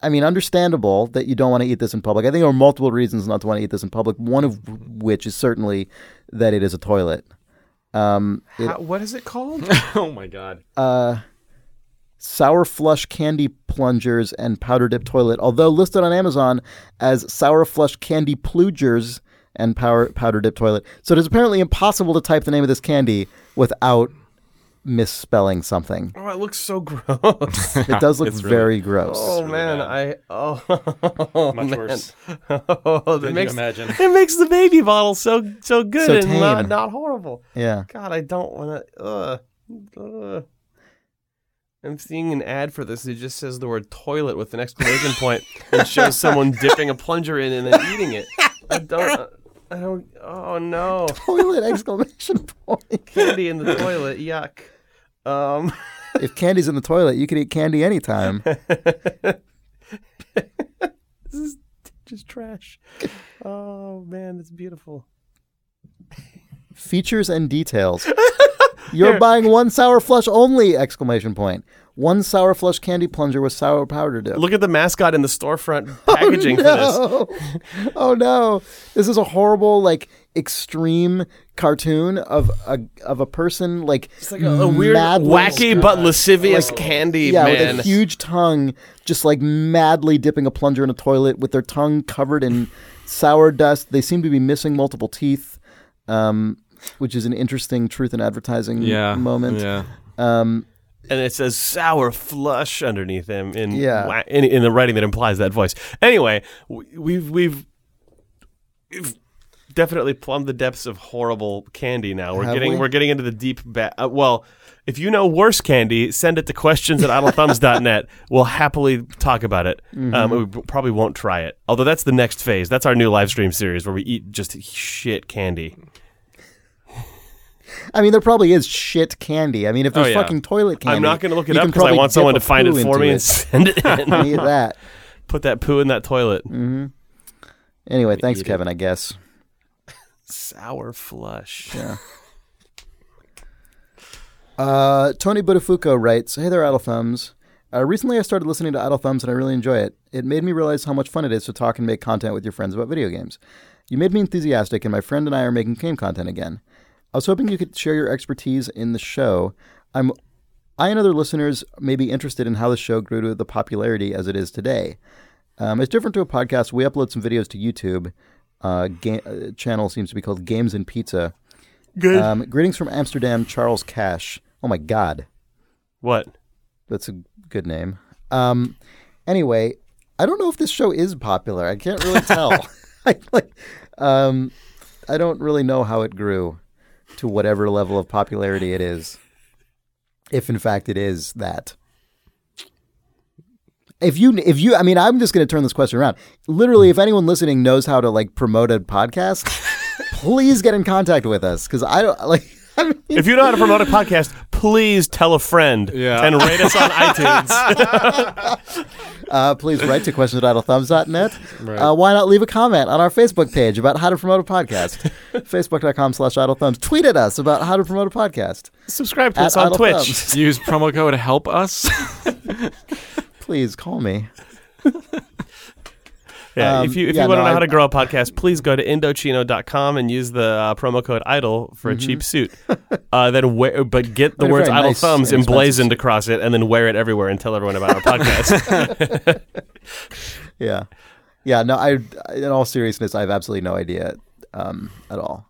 I mean, understandable that you don't want to eat this in public. I think there are multiple reasons not to want to eat this in public. One of which is certainly that it is a toilet. Um, it- How, what is it called? oh my god. uh, sour flush candy plungers and powder dip toilet, although listed on Amazon as sour flush candy plugers and power, powder dip toilet. So it is apparently impossible to type the name of this candy without misspelling something. oh, it looks so gross. It does look It's really- very gross. oh really man, bad. I oh Much man. worse. Oh, that you makes imagine. it makes the baby bottle so so good So and not, tame. not horrible. Yeah. God, I don't want to. Uh, uh. I'm seeing an ad for this. It just says the word toilet with an exclamation point and shows someone dipping a plunger in and then eating it. I don't. I don't. Oh no! Toilet exclamation point. Candy in the toilet. Yuck. Um. If candy's in the toilet, you can eat candy anytime. This is just trash. Oh man, it's beautiful. Features and details. You're Here. buying one sour flush only! Exclamation point. One sour flush candy plunger with sour powder dip. Look at the mascot in the storefront packaging for this. no. oh no! This is a horrible, like extreme cartoon of a of a person like It's like a, a weird, madly- wacky but lascivious candy yeah, man. with a huge tongue, just like madly dipping a plunger in a toilet with their tongue covered in sour dust. They seem to be missing multiple teeth. Um, which is an interesting truth in advertising Yeah. moment. Yeah. Um, and it says sour flush underneath him in Yeah. in, in the writing that implies that voice. Anyway, we've we've we've definitely plumbed the depths of horrible candy. Now we're Have getting we? we? are getting into the deep. Ba- uh, well, if you know worse candy, send it to questions at idlethumbs.net. We'll happily talk about it. Mm-hmm. Um, we probably won't try it. Although that's the next phase. That's our new live stream series where we eat just shit candy. I mean, there probably is shit candy. I mean, if there's Oh, yeah. fucking toilet candy, I'm not going to look it you up because I want someone to find it for me it. and send it in. Eat that. Put that poo in that toilet. Anyway, thanks, eat it. Kevin. I guess. Sour flush. Yeah. Uh, Tony Budafuco writes, "Hey there, Idle Thumbs. Uh, recently, I started listening to Idle Thumbs, and I really enjoy it. It made me realize how much fun it is to talk and make content with your friends about video games. You made me enthusiastic, and my friend and I are making game content again. I was hoping you could share your expertise in the show. I'm, I and other listeners may be interested in how the show grew to the popularity as it is today. Um, it's different to a podcast. We upload some videos to YouTube. Uh, ga- uh, channel seems to be called Games and Pizza." Good. Um, greetings from Amsterdam, Charles Cash. Oh my God, what? that's a good name. Um, anyway, I don't know if this show is popular. I can't really tell. I, like, um, I don't really know how it grew to whatever level of popularity it is, if in fact it is that. If you, if you, I mean, I'm just going to turn this question around. Literally, if anyone listening knows how to like promote a podcast, please get in contact with us because I don't like. I mean, If you know how to promote a podcast, please tell a friend Yeah. and rate us on iTunes. Uh, please write to questions at idlethumbs.net. Right. Uh, why not leave a comment on our Facebook page about how to promote a podcast? Facebook.com slash idlethumbs. Tweet at us about how to promote a podcast. Subscribe to us on Idle Twitch. Thumbs. Use promo code help us. Please call me. Yeah, Um, if you if yeah, you want to no, know I- how to grow a podcast, please go to Indochino.com and use the uh, promo code IDLE for a cheap suit. Uh, then wear, but get the But words "idle nice, thumbs" emblazoned across it, and then wear it everywhere and tell everyone about our podcast. Yeah. Yeah, no, I, in all seriousness, I have absolutely no idea um, at all.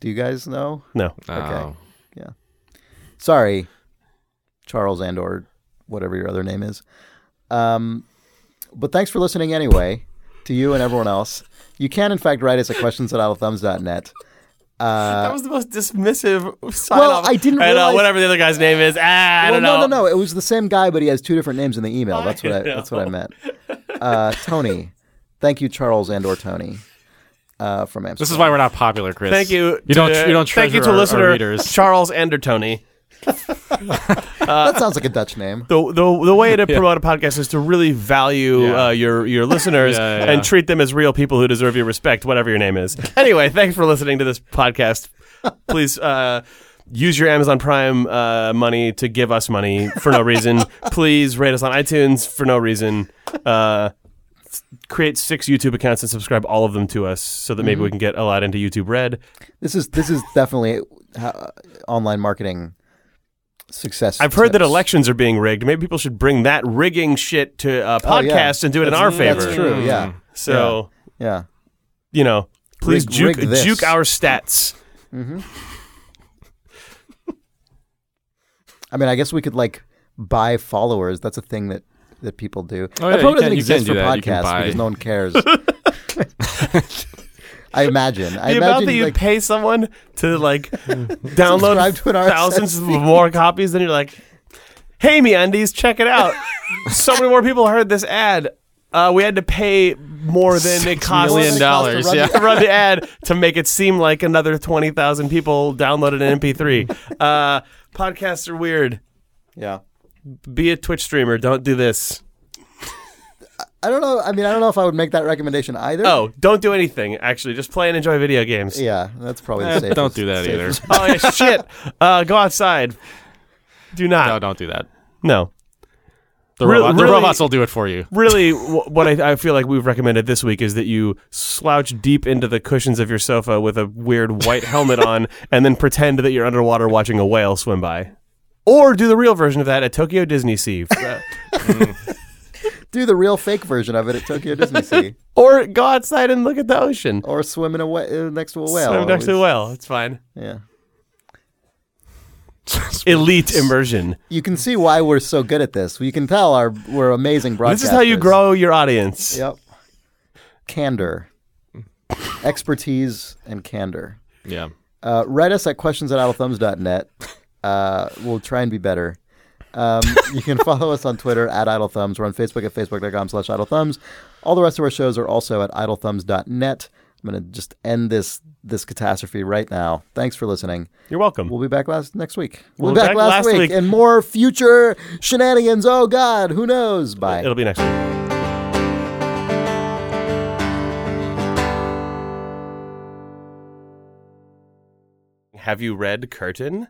Do you guys know? no, Okay. Oh. Yeah. Sorry, Charles and or whatever your other name is. Um, but thanks for listening anyway, to you and everyone else. You can, in fact, write us at questions at idlethumbs.net. Uh, that was the most dismissive. Sign Well, off. I didn't I know realize- whatever the other guy's name is. Ah, I well, don't no, know. no, no. It was the same guy, but he has two different names in the email. That's what I. know. That's what I meant. Uh, Tony, thank you, Charles and or Tony, uh, from Amsterdam. This is why we're not popular, Chris. Thank you. You don't. You don't Thank you to our- our listener readers. Charles Andertony. That sounds like a Dutch name. the the the way to promote a podcast is to really value Yeah. uh, your your listeners Yeah, yeah, and yeah. treat them as real people who deserve your respect, whatever your name is. Anyway, thanks for listening to this podcast. Please uh, use your Amazon Prime uh, money to give us money for no reason. Please rate us on iTunes for no reason. Uh, s- create six YouTube accounts and subscribe all of them to us so that maybe Mm-hmm. we can get a lot into YouTube Red. This is this is definitely uh, online marketing success. I've heard that elections are being rigged. Maybe people should bring that rigging shit to uh, Oh, yeah. podcasts and do it in our favor. That's true. Yeah. So Yeah. you know, please Rig- juke rig this. juke our stats. I mean, I guess we could like buy followers. That's a thing that that people do. Oh, that yeah, probably you doesn't can- exist can for do that. You can podcasts because no one cares. I imagine. I the imagine amount that you like, pay someone to like download to thousands of more copies, then you're like, "Hey, MeUndies, check it out." so many more people heard this ad. Uh, we had to pay more than it cost million to dollars, run yeah. the- to run the ad to make it seem like another twenty thousand people downloaded an MP3. Uh, podcasts are weird. yeah. Be a Twitch streamer. Don't do this. I don't know. I mean, I don't know if I would make that recommendation either. Oh, don't do anything. Actually, just play and enjoy video games. Yeah, that's probably Eh, the safest. don't do that safest- Oh yeah, shit. Uh, go outside. Do not. No, don't do that. No. The, Re- robot, the robots will do it for you. Really, wh- what I, I feel like we've recommended this week is that you slouch deep into the cushions of your sofa with a weird white helmet on, and then pretend that you're underwater watching a whale swim by. Or do the real version of that at Tokyo Disney Sea. Uh, Do the real fake version of it at Tokyo Disney Sea, Or go outside and look at the ocean. or swim in a wh- uh, next to a whale. Swim next to a whale. It's fine. Yeah. Elite immersion. You can see why we're so good at this. You can tell our we're amazing broadcasters. This is how you grow your audience. Yep. Candor, expertise, and candor. Yeah. Uh, write us at questions at idlethumbs.net. Uh, we'll try and be better. Um, you can follow us on Twitter at Idle Thumbs. We're on Facebook at facebook.com slash Idle Thumbs. All the rest of our shows are also at idlethumbs.net. I'm going to just end this this catastrophe right now. Thanks for listening. You're welcome. We'll be back last next week. We'll We'll, be back, back last, last week, week. and more future shenanigans. Oh God, who knows? Bye. It'll be next week. Have you read Curtain?